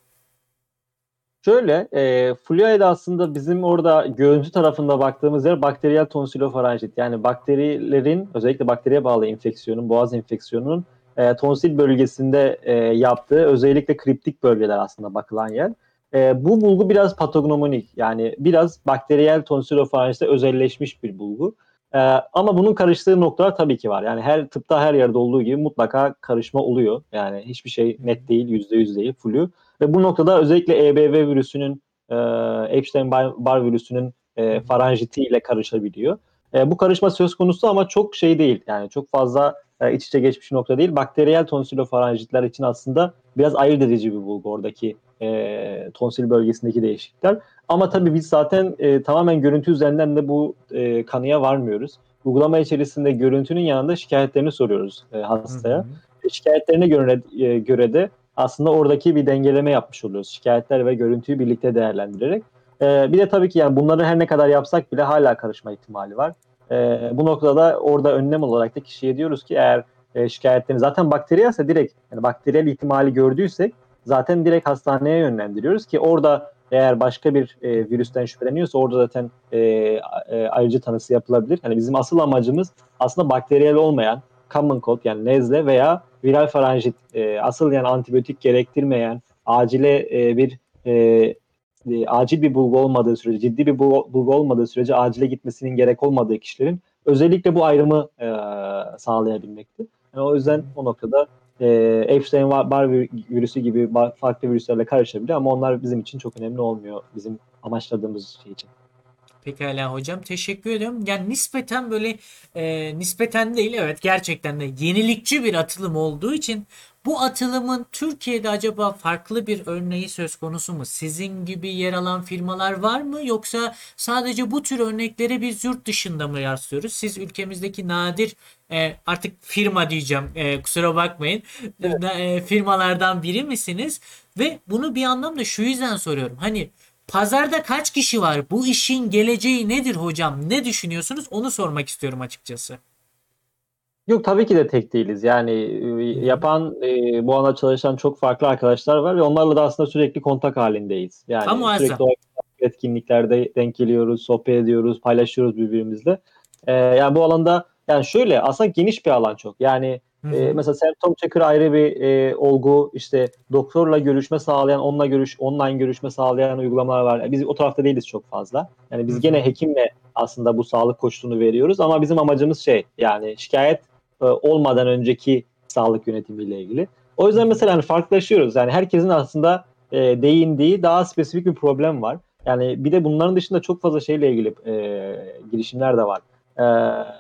Speaker 2: Şöyle, e, Fluide aslında bizim orada görüntü tarafında baktığımız yer bakteriyel tonsilofaranjit. Yani bakterilerin, özellikle bakteriye bağlı enfeksiyonun, boğaz enfeksiyonunun e, tonsil bölgesinde e, yaptığı özellikle kriptik bölgeler aslında bakılan yer. E, bu bulgu biraz patognomonik yani biraz bakteriyel tonsilofaranjite özelleşmiş bir bulgu. E, ama bunun karıştığı noktalar tabii ki var. Yani her tıpta her yerde olduğu gibi mutlaka karışma oluyor. Yani hiçbir şey net değil, yüzde yüz değil, flu. Ve bu noktada özellikle EBV virüsünün, e, Epstein-Barr virüsünün e, faranjiti ile karışabiliyor. E, bu karışma söz konusu ama çok şey değil. Yani çok fazla e, iç içe geçmiş nokta değil. Bakteriyel tonsilofaranjitler için aslında biraz ayırt edici bir bulgu oradaki e, tonsil bölgesindeki değişiklikler. Ama tabii biz zaten e, tamamen görüntü üzerinden de bu e, kanıya varmıyoruz. Uygulama içerisinde görüntünün yanında şikayetlerini soruyoruz e, hastaya. Hı hı. Şikayetlerine göre, e, göre de aslında oradaki bir dengeleme yapmış oluyoruz. Şikayetler ve görüntüyü birlikte değerlendirerek. E, bir de tabii ki yani bunları her ne kadar yapsak bile hala karışma ihtimali var. E, bu noktada orada önlem olarak da kişiye diyoruz ki eğer e, şikayetlerini zaten bakteriyelse direkt yani bakteriyel ihtimali gördüysek zaten direkt hastaneye yönlendiriyoruz ki orada eğer başka bir e, virüsten şüpheleniyorsa orada zaten e, e, ayrıcı tanısı yapılabilir. Yani bizim asıl amacımız aslında bakteriyel olmayan common cold yani nezle veya viral faranjit e, asıl yani antibiyotik gerektirmeyen acile e, bir e, e, acil bir bulgu olmadığı sürece ciddi bir bulgu olmadığı sürece acile gitmesinin gerek olmadığı kişilerin özellikle bu ayrımı e, sağlayabilmekti. Yani o yüzden o noktada e, Epstein-Barr virüsü gibi farklı virüslerle karışabiliyor ama onlar bizim için çok önemli olmuyor bizim amaçladığımız şey için.
Speaker 1: Pekala hocam teşekkür ediyorum. Yani nispeten böyle e, nispeten değil evet gerçekten de yenilikçi bir atılım olduğu için bu atılımın Türkiye'de acaba farklı bir örneği söz konusu mu? Sizin gibi yer alan firmalar var mı? Yoksa sadece bu tür örnekleri biz yurt dışında mı rastlıyoruz? Siz ülkemizdeki nadir e, artık firma diyeceğim e, kusura bakmayın evet. e, firmalardan biri misiniz? Ve bunu bir anlamda şu yüzden soruyorum. Hani Pazarda kaç kişi var? Bu işin geleceği nedir hocam? Ne düşünüyorsunuz? Onu sormak istiyorum açıkçası.
Speaker 2: Yok tabii ki de tek değiliz. Yani e, yapan, e, bu alanda çalışan çok farklı arkadaşlar var ve onlarla da aslında sürekli kontak halindeyiz. Yani
Speaker 1: Tam muazzam.
Speaker 2: sürekli olarak etkinliklerde denk geliyoruz, sohbet ediyoruz, paylaşıyoruz birbirimizle. E, yani bu alanda yani şöyle aslında geniş bir alan çok. Yani e, mesela semptom checker ayrı bir e, olgu. İşte doktorla görüşme sağlayan, onunla görüş, online görüşme sağlayan uygulamalar var. Yani biz o tarafta değiliz çok fazla. Yani biz
Speaker 1: Hı hı.
Speaker 2: gene hekimle aslında bu sağlık koçluğunu veriyoruz ama bizim amacımız şey yani şikayet e, olmadan önceki sağlık yönetimiyle ilgili. O yüzden mesela hani farklılaşıyoruz. Yani herkesin aslında e, değindiği daha spesifik bir problem var. Yani bir de bunların dışında çok fazla şeyle ilgili e, girişimler de var. E,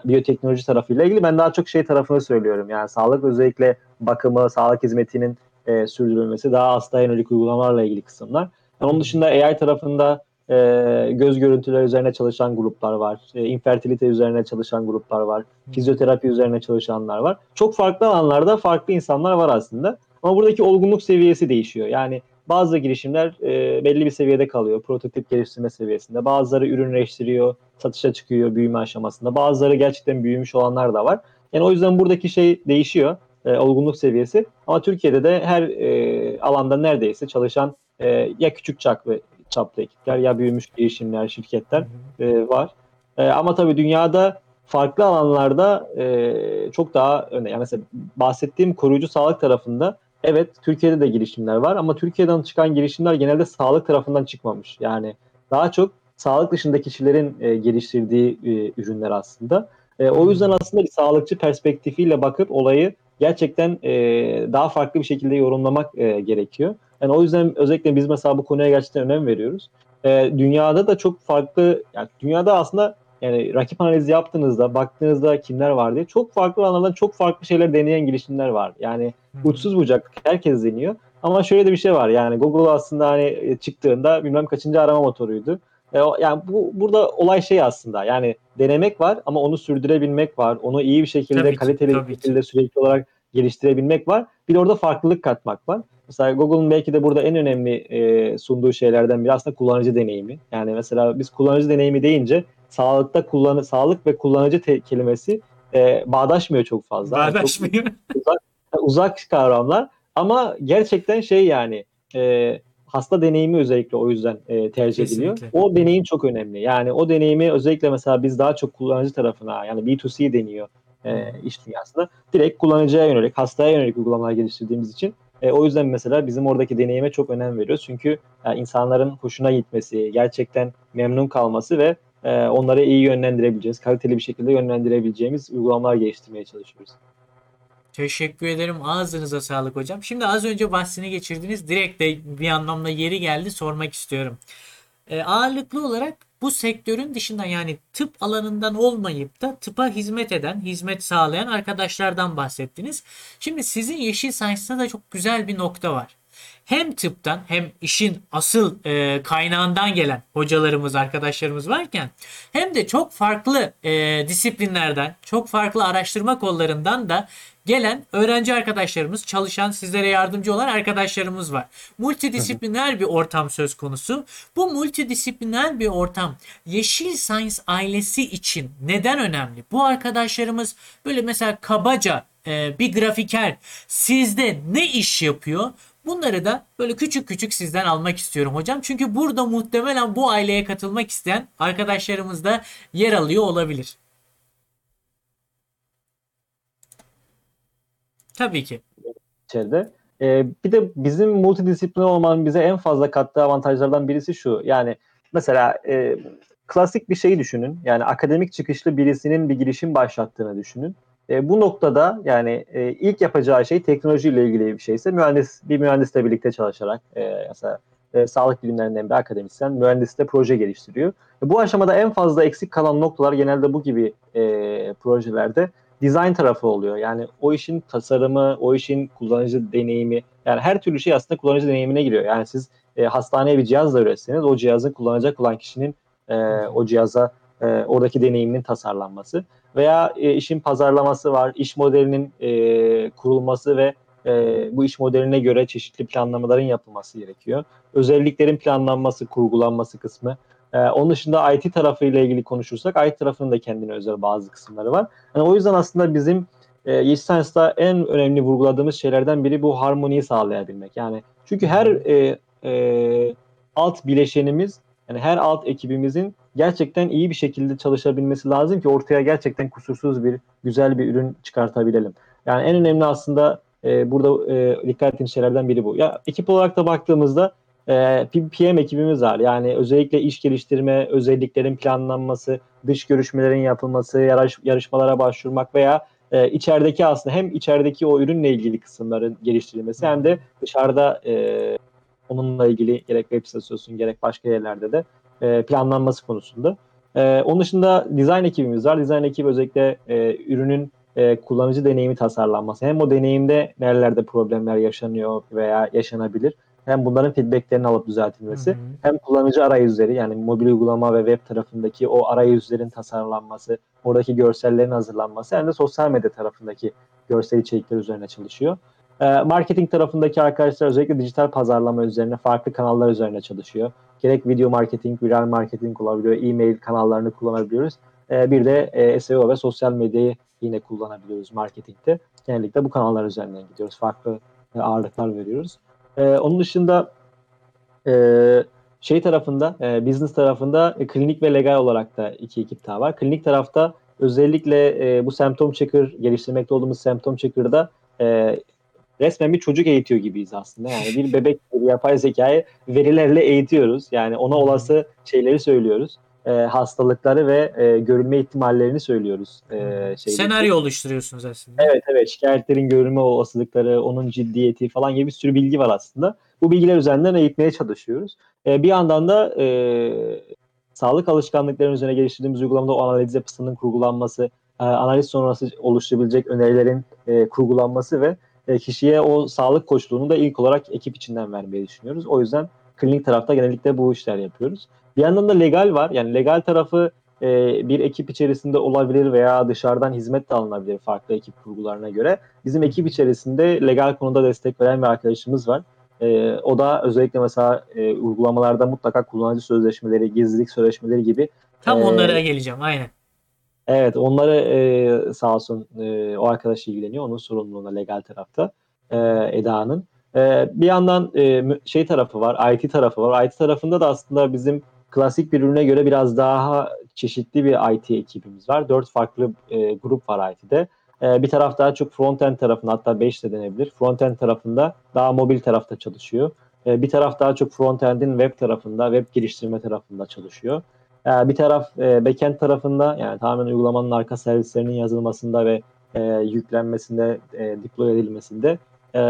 Speaker 2: biyoteknoloji tarafıyla ilgili ben daha çok şey tarafını söylüyorum. Yani sağlık özellikle bakımı, sağlık hizmetinin e, sürdürülmesi, daha hasta yönelik uygulamalarla ilgili kısımlar. Yani onun dışında AI tarafında e, göz görüntüleri üzerine çalışan gruplar var. E, infertilite üzerine çalışan gruplar var. Fizyoterapi üzerine çalışanlar var. Çok farklı alanlarda farklı insanlar var aslında. Ama buradaki olgunluk seviyesi değişiyor. Yani bazı girişimler e, belli bir seviyede kalıyor. Prototip geliştirme seviyesinde. Bazıları ürünleştiriyor, satışa çıkıyor büyüme aşamasında. Bazıları gerçekten büyümüş olanlar da var. Yani o yüzden buradaki şey değişiyor. E, olgunluk seviyesi. Ama Türkiye'de de her e, alanda neredeyse çalışan e, ya küçük çaplı, çaplı ekipler ya büyümüş girişimler, şirketler e, var. E, ama tabii dünyada farklı alanlarda e, çok daha öne. Yani mesela bahsettiğim koruyucu sağlık tarafında evet Türkiye'de de girişimler var ama Türkiye'den çıkan girişimler genelde sağlık tarafından çıkmamış. Yani daha çok sağlık dışındaki kişilerin e, geliştirdiği e, ürünler aslında. E, o yüzden aslında bir sağlıkçı perspektifiyle bakıp olayı gerçekten e, daha farklı bir şekilde yorumlamak e, gerekiyor. Yani o yüzden özellikle biz mesela bu konuya gerçekten önem veriyoruz. E, dünyada da çok farklı, yani dünyada aslında yani rakip analizi yaptığınızda, baktığınızda kimler var diye çok farklı alanlardan çok farklı şeyler deneyen girişimler var. Yani uçsuz bucak herkes deniyor. Ama şöyle de bir şey var yani Google aslında hani e, çıktığında bilmem kaçıncı arama motoruydu. E, yani bu burada olay şey aslında yani denemek var ama onu sürdürebilmek var. Onu iyi bir şekilde
Speaker 1: Tabii ki,
Speaker 2: kaliteli bir
Speaker 1: ki.
Speaker 2: şekilde sürekli olarak geliştirebilmek var. Bir de orada farklılık katmak var. Mesela Google'un belki de burada en önemli e, sunduğu şeylerden biri aslında kullanıcı deneyimi. Yani mesela biz kullanıcı deneyimi deyince sağlıkta kullanı sağlık ve kullanıcı te- kelimesi e, bağdaşmıyor çok fazla. Yani çok
Speaker 1: Bağdaşmıyor.
Speaker 2: uzak kavramlar ama gerçekten şey yani e, hasta deneyimi özellikle o yüzden e, tercih ediliyor.
Speaker 1: Kesinlikle.
Speaker 2: O deneyim çok önemli. Yani o deneyimi özellikle mesela biz daha çok kullanıcı tarafına yani B2C deniyor e, iş dünyasında. Direkt kullanıcıya yönelik, hastaya yönelik uygulamalar geliştirdiğimiz için e, o yüzden mesela bizim oradaki deneyime çok önem veriyoruz. Çünkü yani insanların hoşuna gitmesi, gerçekten memnun kalması ve e, onları iyi yönlendirebileceğiz, kaliteli bir şekilde yönlendirebileceğimiz uygulamalar geliştirmeye çalışıyoruz.
Speaker 1: Teşekkür ederim. Ağzınıza sağlık hocam. Şimdi az önce bahsini geçirdiniz. Direkt de bir anlamda yeri geldi sormak istiyorum. E, ağırlıklı olarak bu sektörün dışında yani tıp alanından olmayıp da tıpa hizmet eden, hizmet sağlayan arkadaşlardan bahsettiniz. Şimdi sizin Yeşil Science'da da çok güzel bir nokta var. Hem tıptan hem işin asıl e, kaynağından gelen hocalarımız, arkadaşlarımız varken hem de çok farklı e, disiplinlerden, çok farklı araştırma kollarından da gelen öğrenci arkadaşlarımız, çalışan sizlere yardımcı olan arkadaşlarımız var. Multidisipliner bir ortam söz konusu. Bu multidisipliner bir ortam Yeşil Science ailesi için neden önemli? Bu arkadaşlarımız böyle mesela kabaca e, bir grafiker sizde ne iş yapıyor? Bunları da böyle küçük küçük sizden almak istiyorum hocam. Çünkü burada muhtemelen bu aileye katılmak isteyen arkadaşlarımız da yer alıyor olabilir. Tabii ki.
Speaker 2: içeride. Ee, bir de bizim multidisipliner olmanın bize en fazla kattığı avantajlardan birisi şu. Yani mesela e, klasik bir şeyi düşünün. Yani akademik çıkışlı birisinin bir girişim başlattığını düşünün. E, bu noktada yani e, ilk yapacağı şey teknolojiyle ilgili bir şeyse mühendis bir mühendisle birlikte çalışarak e, mesela e, sağlık bilimlerinden bir akademisyen mühendisle proje geliştiriyor. E, bu aşamada en fazla eksik kalan noktalar genelde bu gibi e, projelerde design tarafı oluyor. Yani o işin tasarımı, o işin kullanıcı deneyimi, yani her türlü şey aslında kullanıcı deneyimine giriyor. Yani siz e, hastaneye bir cihaz da üretseniz o cihazın kullanacak olan kişinin e, o cihaza e, oradaki deneyiminin tasarlanması veya e, işin pazarlaması var, iş modelinin e, kurulması ve e, bu iş modeline göre çeşitli planlamaların yapılması gerekiyor. Özelliklerin planlanması, kurgulanması kısmı. E, onun dışında IT tarafıyla ilgili konuşursak IT tarafının da kendine özel bazı kısımları var. Yani o yüzden aslında bizim e, Yeşil Science'da en önemli vurguladığımız şeylerden biri bu harmoniyi sağlayabilmek. Yani çünkü her e, e, alt bileşenimiz yani her alt ekibimizin gerçekten iyi bir şekilde çalışabilmesi lazım ki ortaya gerçekten kusursuz bir güzel bir ürün çıkartabilelim. Yani en önemli aslında e, burada e, dikkat ettiğim şeylerden biri bu. Ya ekip olarak da baktığımızda e, PM ekibimiz var. Yani özellikle iş geliştirme, özelliklerin planlanması, dış görüşmelerin yapılması, yarış, yarışmalara başvurmak veya e, içerideki aslında hem içerideki o ürünle ilgili kısımların geliştirilmesi hem de dışarıda e, onunla ilgili gerek web sitesi olsun gerek başka yerlerde de e, planlanması konusunda. E, onun dışında design ekibimiz var. Design ekibi özellikle e, ürünün e, kullanıcı deneyimi tasarlanması. Hem o deneyimde nerelerde problemler yaşanıyor veya yaşanabilir. Hem bunların feedbacklerini alıp düzeltilmesi. Hı hı. Hem kullanıcı arayüzleri yani mobil uygulama ve web tarafındaki o arayüzlerin tasarlanması, oradaki görsellerin hazırlanması hem de sosyal medya tarafındaki görsel içerikler üzerine çalışıyor. E, marketing tarafındaki arkadaşlar özellikle dijital pazarlama üzerine farklı kanallar üzerine çalışıyor. Gerek video marketing, viral marketing olabiliyor, e-mail kanallarını kullanabiliyoruz. E, bir de e, SEO ve sosyal medyayı yine kullanabiliyoruz marketingte. Genellikle bu kanallar üzerinden gidiyoruz. Farklı e, ağırlıklar veriyoruz. E, onun dışında e, şey tarafında, e, business tarafında e, klinik ve legal olarak da iki ekip daha var. Klinik tarafta özellikle e, bu semptom checker geliştirmekte olduğumuz semptom checker'da e, resmen bir çocuk eğitiyor gibiyiz aslında. Yani bir bebek bir yapay zekayı verilerle eğitiyoruz. Yani ona olası şeyleri söylüyoruz. E, hastalıkları ve e, görülme ihtimallerini söylüyoruz. E,
Speaker 1: Senaryo oluşturuyorsunuz aslında.
Speaker 2: Evet evet şikayetlerin görülme olasılıkları, onun ciddiyeti falan gibi bir sürü bilgi var aslında. Bu bilgiler üzerinden eğitmeye çalışıyoruz. E, bir yandan da e, sağlık alışkanlıklarının üzerine geliştirdiğimiz uygulamada o analiz yapısının kurgulanması, e, analiz sonrası oluşturabilecek önerilerin e, kurgulanması ve e, kişiye o sağlık koçluğunu da ilk olarak ekip içinden vermeyi düşünüyoruz. O yüzden klinik tarafta genellikle bu işler yapıyoruz. Bir yandan da legal var. Yani legal tarafı e, bir ekip içerisinde olabilir veya dışarıdan hizmet de alınabilir farklı ekip kurgularına göre. Bizim ekip içerisinde legal konuda destek veren bir arkadaşımız var. E, o da özellikle mesela e, uygulamalarda mutlaka kullanıcı sözleşmeleri, gizlilik sözleşmeleri gibi.
Speaker 1: Tam e, onlara geleceğim aynen.
Speaker 2: Evet onları e, sağ olsun e, o arkadaş ilgileniyor. Onun sorumluluğunda legal tarafta e, Eda'nın. E, bir yandan e, şey tarafı var, IT tarafı var. IT tarafında da aslında bizim klasik bir ürüne göre biraz daha çeşitli bir IT ekibimiz var. Dört farklı e, grup var IT'de. E, bir taraf daha çok frontend tarafında hatta 5 de denebilir. Frontend tarafında daha mobil tarafta çalışıyor. E, bir taraf daha çok frontend'in web tarafında, web geliştirme tarafında çalışıyor. Ee, bir taraf e, backend tarafında yani tamamen uygulamanın arka servislerinin yazılmasında ve e, yüklenmesinde, e, deploy edilmesinde. E,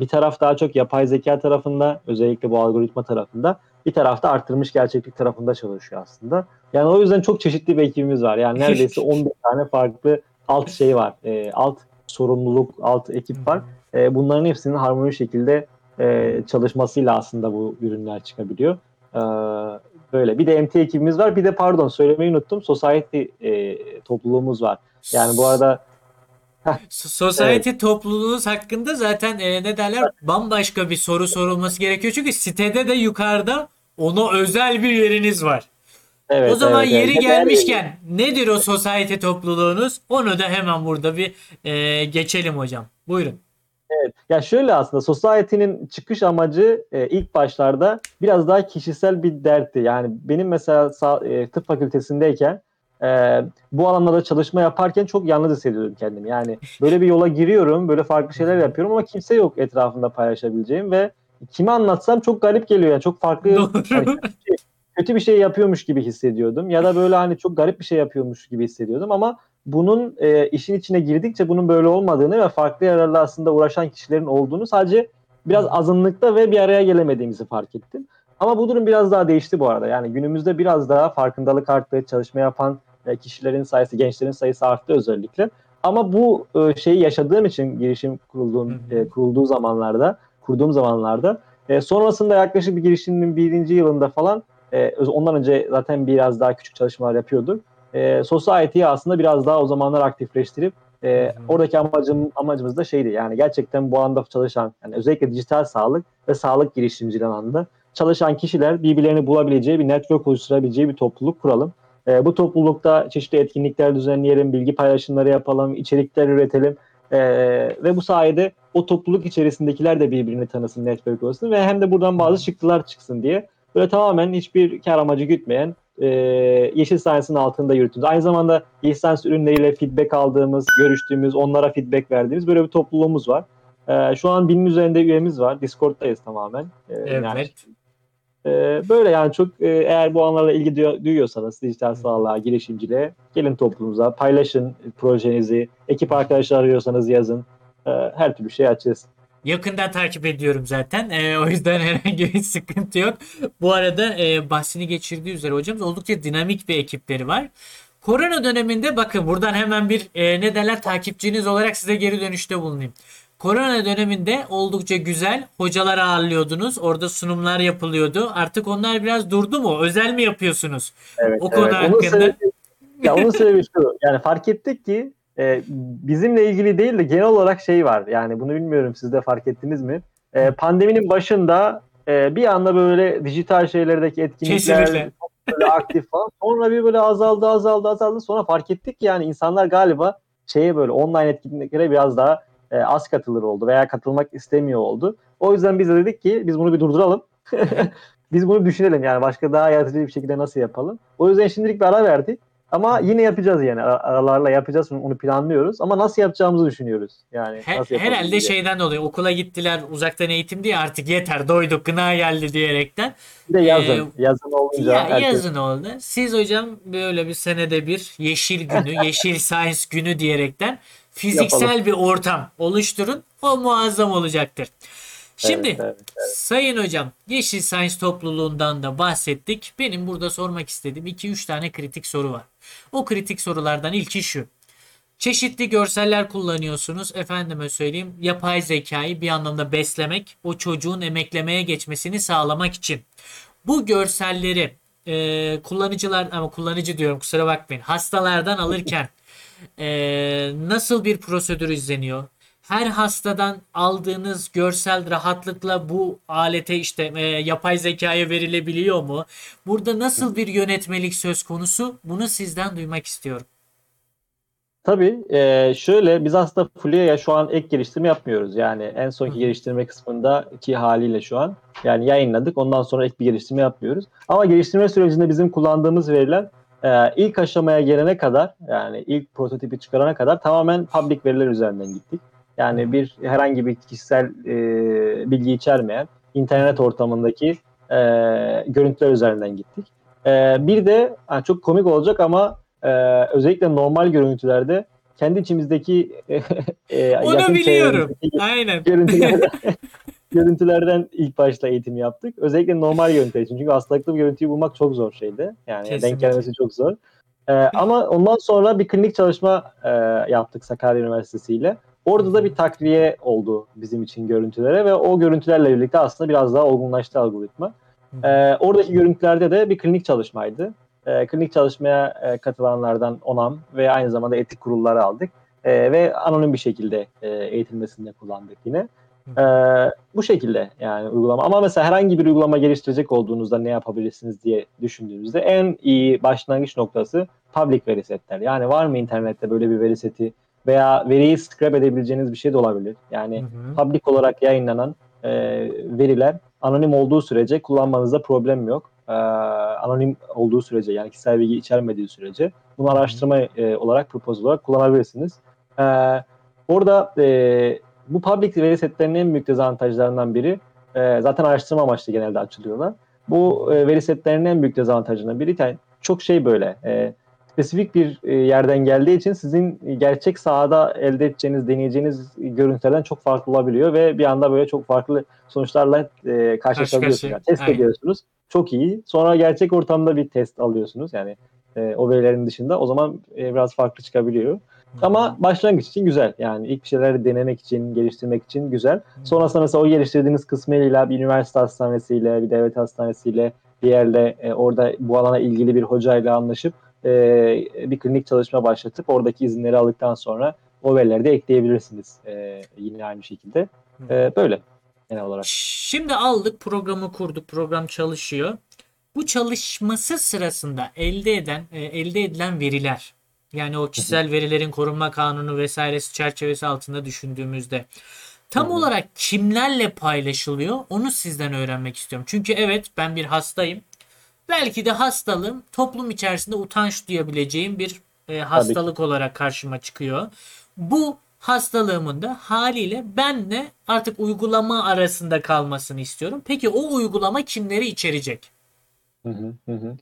Speaker 2: bir taraf daha çok yapay zeka tarafında, özellikle bu algoritma tarafında. Bir tarafta arttırmış gerçeklik tarafında çalışıyor aslında. Yani o yüzden çok çeşitli bir ekibimiz var. Yani neredeyse 11 tane farklı alt şey var. E, alt sorumluluk, alt ekip var. E, bunların hepsinin harmoni şekilde e, çalışmasıyla aslında bu ürünler çıkabiliyor. E, Böyle. Bir de MT ekibimiz var. Bir de pardon söylemeyi unuttum. Society e, topluluğumuz var. Yani bu arada
Speaker 1: Society evet. topluluğunuz hakkında zaten e, ne derler bambaşka bir soru sorulması gerekiyor. Çünkü sitede de yukarıda ona özel bir yeriniz var. Evet, o zaman evet, yeri evet. gelmişken nedir o society topluluğunuz? Onu da hemen burada bir e, geçelim hocam. Buyurun.
Speaker 2: Evet. Ya şöyle aslında Society'nin çıkış amacı e, ilk başlarda biraz daha kişisel bir dertti. Yani benim mesela sağ, e, tıp fakültesindeyken e, bu alanlarda çalışma yaparken çok yalnız hissediyordum kendimi. Yani böyle bir yola giriyorum, böyle farklı şeyler yapıyorum ama kimse yok etrafında paylaşabileceğim ve kime anlatsam çok garip geliyor. Yani çok farklı yani kötü, bir şey, kötü bir şey yapıyormuş gibi hissediyordum. Ya da böyle hani çok garip bir şey yapıyormuş gibi hissediyordum ama bunun e, işin içine girdikçe bunun böyle olmadığını ve farklı yerlerle aslında uğraşan kişilerin olduğunu sadece biraz azınlıkta ve bir araya gelemediğimizi fark ettim. Ama bu durum biraz daha değişti bu arada. Yani günümüzde biraz daha farkındalık arttı, çalışma yapan e, kişilerin sayısı, gençlerin sayısı arttı özellikle. Ama bu e, şeyi yaşadığım için girişim kurulduğum, e, kurulduğu zamanlarda, kurduğum zamanlarda sonrasında yaklaşık bir girişimin birinci yılında falan ondan önce zaten biraz daha küçük çalışmalar yapıyorduk e, Society'yi aslında biraz daha o zamanlar aktifleştirip E, oradaki amacım amacımız da şeydi. Yani gerçekten bu alanda çalışan yani özellikle dijital sağlık ve sağlık girişimciliği alanında çalışan kişiler birbirlerini bulabileceği bir network oluşturabileceği bir topluluk kuralım. E, bu toplulukta çeşitli etkinlikler düzenleyelim, bilgi paylaşımları yapalım, içerikler üretelim. E, ve bu sayede o topluluk içerisindekiler de birbirini tanısın, network olsun ve hem de buradan bazı çıktılar çıksın diye. Böyle tamamen hiçbir kar amacı gütmeyen e, Yeşil Science'ın altında yürüttüğümüz, aynı zamanda Yeşil Science ürünleriyle feedback aldığımız, görüştüğümüz, onlara feedback verdiğimiz böyle bir topluluğumuz var. E, şu an binin üzerinde üyemiz var. Discord'dayız tamamen. E,
Speaker 1: Evet.
Speaker 2: yani ee, böyle yani çok e, eğer bu anlarla ilgi duy- duyuyorsanız dijital sağlığa, girişimciliğe gelin toplumuza, paylaşın projenizi, ekip arkadaşlar arıyorsanız yazın. Ee, her türlü şey açığız.
Speaker 1: Yakından takip ediyorum zaten. Ee, o yüzden herhangi bir sıkıntı yok. Bu arada e, bahsini geçirdiği üzere hocamız oldukça dinamik bir ekipleri var. Korona döneminde bakın buradan hemen bir e, ne derler takipçiniz olarak size geri dönüşte bulunayım. Korona döneminde oldukça güzel hocalar ağırlıyordunuz. Orada sunumlar yapılıyordu. Artık onlar biraz durdu mu? Özel mi yapıyorsunuz?
Speaker 2: Evet,
Speaker 1: O konu
Speaker 2: evet. Onun
Speaker 1: hakkında.
Speaker 2: sebebi, ya onun sebebi şu. Yani fark ettik ki e, bizimle ilgili değil de genel olarak şey var. Yani bunu bilmiyorum siz de fark ettiniz mi? E, pandeminin başında e, bir anda böyle dijital şeylerdeki etkinlikler böyle aktif falan. Sonra bir böyle azaldı azaldı azaldı. Sonra fark ettik ki yani insanlar galiba şeye böyle online etkinliklere biraz daha e, az katılır oldu veya katılmak istemiyor oldu. O yüzden biz de dedik ki biz bunu bir durduralım. biz bunu düşünelim yani başka daha yaratıcı bir şekilde nasıl yapalım. O yüzden şimdilik bir ara verdik. Ama yine yapacağız yani Ara- aralarla yapacağız onu planlıyoruz ama nasıl yapacağımızı düşünüyoruz. Yani
Speaker 1: He-
Speaker 2: nasıl
Speaker 1: herhalde
Speaker 2: diye.
Speaker 1: şeyden dolayı okula gittiler uzaktan eğitim diye artık yeter doyduk gına geldi diyerekten.
Speaker 2: Bir de yazın.
Speaker 1: Ee,
Speaker 2: yazın olunca
Speaker 1: Ya
Speaker 2: herkes
Speaker 1: yazın oldu. Siz hocam böyle bir senede bir yeşil günü, yeşil science günü diyerekten fiziksel
Speaker 2: Yapalım.
Speaker 1: bir ortam oluşturun. O muazzam olacaktır. Şimdi
Speaker 2: Evet, evet.
Speaker 1: Sayın hocam Yeşil Science topluluğundan da bahsettik. Benim burada sormak istediğim 2-3 tane kritik soru var. O kritik sorulardan ilki şu. Çeşitli görseller kullanıyorsunuz. Efendime söyleyeyim yapay zekayı bir anlamda beslemek, o çocuğun emeklemeye geçmesini sağlamak için. Bu görselleri e, kullanıcılar ama kullanıcı diyorum kusura bakmayın hastalardan alırken e, nasıl bir prosedür izleniyor? Her hastadan aldığınız görsel rahatlıkla bu alete işte e, yapay zekaya verilebiliyor mu? Burada nasıl bir yönetmelik söz konusu? Bunu sizden duymak istiyorum.
Speaker 2: Tabii e, şöyle biz aslında Fulya'ya şu an ek geliştirme yapmıyoruz. Yani en sonki geliştirme kısmındaki haliyle şu an yani yayınladık. Ondan sonra ek bir geliştirme yapmıyoruz. Ama geliştirme sürecinde bizim kullandığımız veriler e, ilk aşamaya gelene kadar yani ilk prototipi çıkarana kadar tamamen public veriler üzerinden gittik. Yani bir herhangi bir kişisel e, bilgi içermeyen internet ortamındaki e, görüntüler üzerinden gittik. E, bir de yani çok komik olacak ama e, özellikle normal görüntülerde kendi içimizdeki e,
Speaker 1: Onu
Speaker 2: yakın
Speaker 1: biliyorum. Aynen.
Speaker 2: görüntülerden, görüntülerden ilk başta eğitim yaptık. Özellikle normal görüntü için. Çünkü hastalıklı bir görüntüyü bulmak çok zor şeydi. Yani
Speaker 1: Kesinlikle.
Speaker 2: denk gelmesi çok zor. Ee, ama ondan sonra bir klinik çalışma e, yaptık Sakarya Üniversitesi ile. Orada da bir takviye oldu bizim için görüntülere ve o görüntülerle birlikte aslında biraz daha olgunlaştı algoritma. Ee, oradaki görüntülerde de bir klinik çalışmaydı. Ee, klinik çalışmaya e, katılanlardan onam ve aynı zamanda etik kurulları aldık. Ee, ve anonim bir şekilde e, eğitilmesinde kullandık yine. Ee, bu şekilde yani uygulama. Ama mesela herhangi bir uygulama geliştirecek olduğunuzda ne yapabilirsiniz diye düşündüğünüzde en iyi başlangıç noktası public veri setler. Yani var mı internette böyle bir veri seti veya veriyi scrap edebileceğiniz bir şey de olabilir. Yani
Speaker 1: Hı hı.
Speaker 2: public olarak yayınlanan e, veriler anonim olduğu sürece kullanmanızda problem yok. E, anonim olduğu sürece yani kişisel bilgi içermediği sürece bunu araştırma e, olarak propose olarak kullanabilirsiniz. E, orada e, bu public veri setlerinin en büyük dezavantajlarından biri e, zaten araştırma amaçlı genelde açılıyorlar. Bu e, veri setlerinin en büyük dezavantajlarından biri yani çok şey böyle e, spesifik bir e, yerden geldiği için sizin gerçek sahada elde edeceğiniz, deneyeceğiniz görüntülerden çok farklı olabiliyor ve bir anda böyle çok farklı sonuçlarla e, karşılaşabiliyorsunuz. Yani test
Speaker 1: Aynen.
Speaker 2: ediyorsunuz. Çok iyi. Sonra gerçek ortamda bir test alıyorsunuz. Yani e, o verilerin dışında. O zaman e, biraz farklı çıkabiliyor. Ama başlangıç için güzel. Yani ilk bir şeyler denemek için, geliştirmek için güzel. Sonrasında mesela o geliştirdiğiniz kısmıyla bir üniversite hastanesiyle, bir devlet hastanesiyle bir yerle e, orada bu alana ilgili bir hocayla anlaşıp e, bir klinik çalışma başlatıp oradaki izinleri aldıktan sonra o verileri de ekleyebilirsiniz e, yine aynı şekilde. E, böyle genel olarak.
Speaker 1: Şimdi aldık programı kurduk. Program çalışıyor. Bu çalışması sırasında elde eden e, elde edilen veriler yani o kişisel verilerin korunma kanunu vesairesi çerçevesi altında düşündüğümüzde tam olarak kimlerle paylaşılıyor onu sizden öğrenmek istiyorum. Çünkü evet ben bir hastayım. Belki de hastalığım toplum içerisinde utanç duyabileceğim bir e, hastalık olarak karşıma çıkıyor. Bu hastalığımın da haliyle benle artık uygulama arasında kalmasını istiyorum. Peki o uygulama kimleri içerecek?
Speaker 2: Hı hı, hı.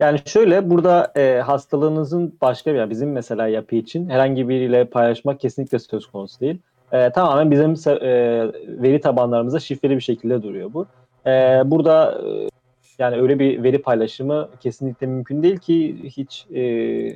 Speaker 2: Yani şöyle burada e, hastalığınızın başka bir yani bizim mesela yapı için herhangi biriyle paylaşmak kesinlikle söz konusu değil. E, tamamen bizim e, veri tabanlarımızda şifreli bir şekilde duruyor bu. E, burada e, yani öyle bir veri paylaşımı kesinlikle mümkün değil ki hiç e,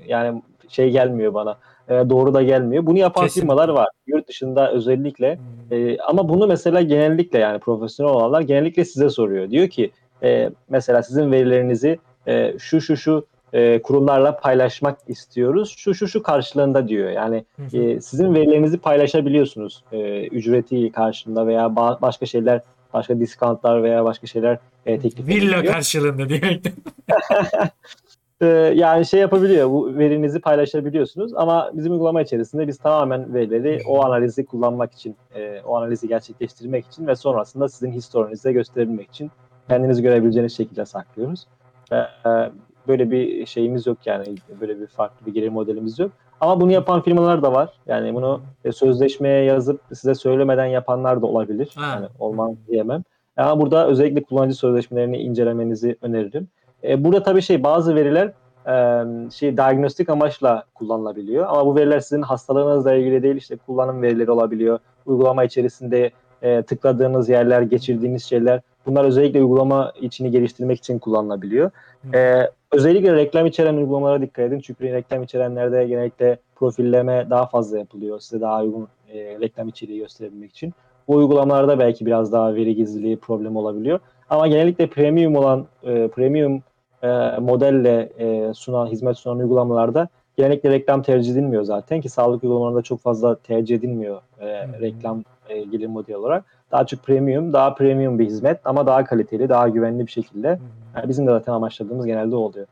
Speaker 2: yani şey gelmiyor bana e, doğru da gelmiyor. Bunu yapan
Speaker 1: Kesinlikle.
Speaker 2: firmalar var. Yurt dışında özellikle e, ama bunu mesela genellikle yani profesyonel olanlar genellikle size soruyor. Diyor ki e, mesela sizin verilerinizi e, şu şu şu e, kurumlarla paylaşmak istiyoruz. Şu şu şu karşılığında diyor. Yani e, sizin verilerinizi paylaşabiliyorsunuz e, ücreti karşılığında veya ba- başka şeyler, başka discountlar veya başka şeyler e, teklif
Speaker 1: Villa
Speaker 2: ediliyor.
Speaker 1: karşılığında diyerek.
Speaker 2: E, yani şey yapabiliyor, bu verinizi paylaşabiliyorsunuz ama bizim uygulama içerisinde biz tamamen verileri o analizi kullanmak için, e, o analizi gerçekleştirmek için ve sonrasında sizin historinize gösterebilmek için kendinizi görebileceğiniz şekilde saklıyoruz. E, e, böyle bir şeyimiz yok yani, böyle bir farklı bir gelir modelimiz yok. Ama bunu yapan firmalar da var. Yani bunu e, sözleşmeye yazıp size söylemeden yapanlar da olabilir.
Speaker 1: Ha.
Speaker 2: Yani olmaz diyemem. Ama burada özellikle kullanıcı sözleşmelerini incelemenizi öneririm. E, burada tabii şey bazı veriler e, şey diagnostik amaçla kullanılabiliyor. Ama bu veriler sizin hastalığınızla ilgili değil işte kullanım verileri olabiliyor. Uygulama içerisinde e, tıkladığınız yerler, geçirdiğiniz şeyler bunlar özellikle uygulama içini geliştirmek için kullanılabiliyor. E, özellikle reklam içeren uygulamalara dikkat edin. Çünkü reklam içerenlerde genellikle profilleme daha fazla yapılıyor. Size daha uygun e, reklam içeriği gösterebilmek için. Bu uygulamalarda belki biraz daha veri gizliliği problemi olabiliyor. Ama genellikle premium olan e, premium e, modelle e, sunan hizmet sunan uygulamalarda genellikle reklam tercih edilmiyor zaten ki sağlık uygulamalarında çok fazla tercih edilmiyor e,
Speaker 1: hı.
Speaker 2: reklam e, gelir modeli olarak. Daha çok premium, daha premium bir hizmet ama daha kaliteli, daha güvenli bir şekilde. Yani bizim de zaten amaçladığımız genelde oluyor.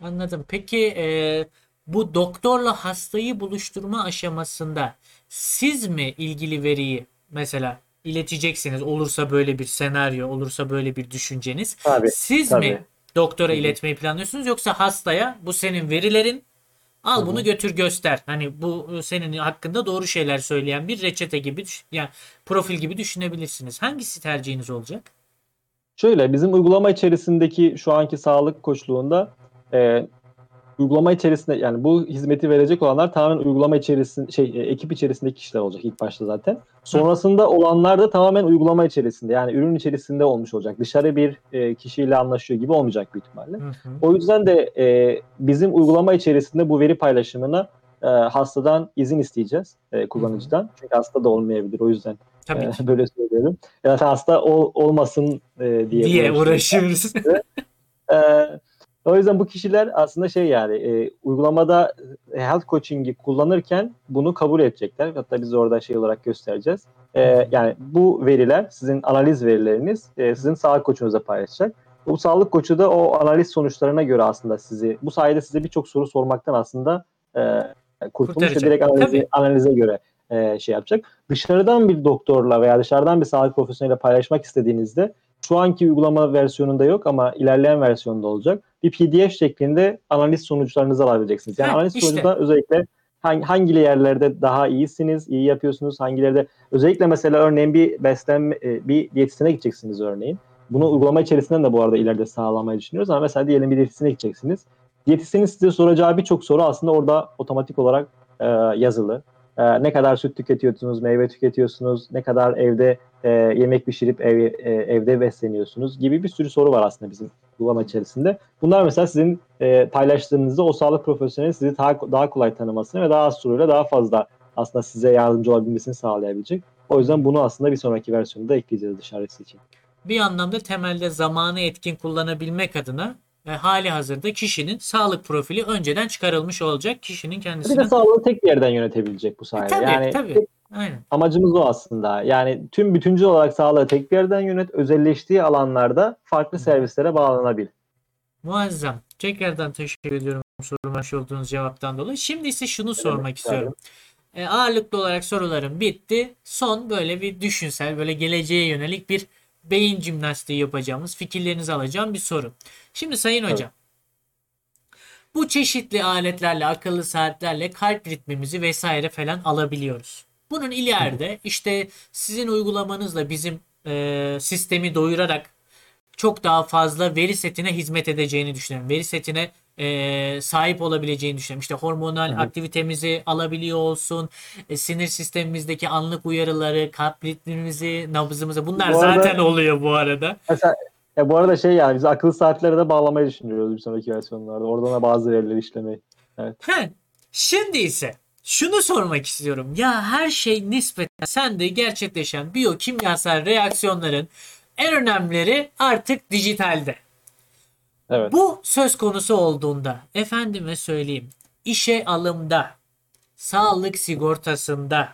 Speaker 1: Anladım. Peki e, bu doktorla hastayı buluşturma aşamasında siz mi ilgili veriyi mesela ileteceksiniz? Olursa böyle bir senaryo, olursa böyle bir düşünceniz.
Speaker 2: Tabii,
Speaker 1: Siz
Speaker 2: tabii.
Speaker 1: mi doktora iletmeyi planlıyorsunuz yoksa hastaya bu senin verilerin al bunu götür göster. Hani bu senin hakkında doğru şeyler söyleyen bir reçete gibi yani profil gibi düşünebilirsiniz. Hangisi tercihiniz olacak?
Speaker 2: Şöyle bizim uygulama içerisindeki şu anki sağlık koçluğunda e, uygulama içerisinde yani bu hizmeti verecek olanlar tamamen uygulama içerisinde şey e, ekip içerisindeki kişiler olacak ilk başta zaten. Sonrasında olanlar da tamamen uygulama içerisinde yani ürün içerisinde olmuş olacak. Dışarı bir e, kişiyle anlaşıyor gibi olmayacak büyük ihtimalle.
Speaker 1: Hı hı.
Speaker 2: O yüzden de e, bizim uygulama içerisinde bu veri paylaşımına e, hastadan izin isteyeceğiz e, kullanıcıdan. Çünkü hasta da olmayabilir o yüzden
Speaker 1: Tabii
Speaker 2: e, böyle söylüyorum. Ya da hasta ol- olmasın e, diye,
Speaker 1: diye
Speaker 2: uğraşıyoruz.
Speaker 1: uğraşıyoruz.
Speaker 2: O yüzden bu kişiler aslında şey yani e, uygulamada e, health coaching'i kullanırken bunu kabul edecekler. Hatta biz orada şey olarak göstereceğiz. Ee, yani bu veriler sizin analiz verileriniz e, sizin sağlık koçunuza paylaşacak. Bu sağlık koçu da o analiz sonuçlarına göre aslında sizi bu sayede size birçok soru sormaktan aslında e, kurtulmuş ve direkt analize,
Speaker 1: Tabii.
Speaker 2: analize göre e, şey yapacak. Dışarıdan bir doktorla veya dışarıdan bir sağlık profesyoneliyle paylaşmak istediğinizde şu anki uygulama versiyonunda yok ama ilerleyen versiyonda olacak. Bir PDF şeklinde analiz sonuçlarınızı alabileceksiniz. Yani
Speaker 1: Heh,
Speaker 2: analiz
Speaker 1: işte.
Speaker 2: sonucunda özellikle hangi, hangi yerlerde daha iyisiniz, iyi yapıyorsunuz, hangilerde özellikle mesela örneğin bir beslenme, bir diyetisyene gideceksiniz örneğin. Bunu uygulama içerisinden de bu arada ileride sağlamayı düşünüyoruz ama mesela diyelim bir diyetisyene gideceksiniz. Diyetisyenin size soracağı birçok soru aslında orada otomatik olarak e, yazılı. E, ne kadar süt tüketiyorsunuz, meyve tüketiyorsunuz, ne kadar evde e, yemek pişirip ev, e, evde besleniyorsunuz gibi bir sürü soru var aslında bizim uygulama içerisinde. Bunlar mesela sizin e, paylaştığınızda o sağlık profesyoneli sizi daha, daha kolay tanımasını ve daha az soruyla daha fazla aslında size yardımcı olabilmesini sağlayabilecek. O yüzden bunu aslında bir sonraki versiyonda ekleyeceğiz dışarısı için.
Speaker 1: bir anlamda temelde zamanı etkin kullanabilmek adına e, hali hazırda kişinin sağlık profili önceden çıkarılmış olacak. Kişinin
Speaker 2: Bir
Speaker 1: kendisinin
Speaker 2: de sağlığı tek bir yerden yönetebilecek bu
Speaker 1: E,
Speaker 2: sayede.
Speaker 1: tabii
Speaker 2: yani
Speaker 1: tabii.
Speaker 2: tek-
Speaker 1: Aynen.
Speaker 2: amacımız o aslında. Yani tüm bütüncül olarak sağlığı tek bir yerden yönet, özelleştiği alanlarda farklı servislere bağlanabil.
Speaker 1: Muazzam. Tekrardan teşekkür ediyorum soruma olduğunuz cevaptan dolayı. Şimdi ise şunu sormak
Speaker 2: demek,
Speaker 1: istiyorum. E, ağırlıklı olarak sorularım bitti. Son böyle bir düşünsel, böyle geleceğe yönelik bir beyin jimnastiği yapacağımız, fikirlerinizi alacağım bir soru. Şimdi Sayın
Speaker 2: Evet.
Speaker 1: Hocam, bu çeşitli aletlerle, akıllı saatlerle kalp ritmimizi vesaire falan alabiliyoruz. Bunun ileride işte sizin uygulamanızla bizim e, sistemi doyurarak çok daha fazla veri setine hizmet edeceğini düşünüyorum. Veri setine e, sahip olabileceğini düşünüyorum. İşte hormonal
Speaker 2: hı.
Speaker 1: aktivitemizi alabiliyor olsun, e, sinir sistemimizdeki anlık uyarıları, kalp ritmimizi, nabzımızı bunlar
Speaker 2: Bu arada-
Speaker 1: zaten oluyor bu arada.
Speaker 2: Mesela ya bu arada şey yani biz akıllı saatlere de bağlamayı düşünüyoruz bir sonraki versiyonlarda. Oradan da bazı verileri işlemeyi.
Speaker 1: He, şimdi ise şunu sormak istiyorum. Ya her şey nispeten sende gerçekleşen biyokimyasal reaksiyonların en önemlileri artık dijitalde.
Speaker 2: Evet.
Speaker 1: Bu söz konusu olduğunda efendime söyleyeyim işe alımda, sağlık sigortasında,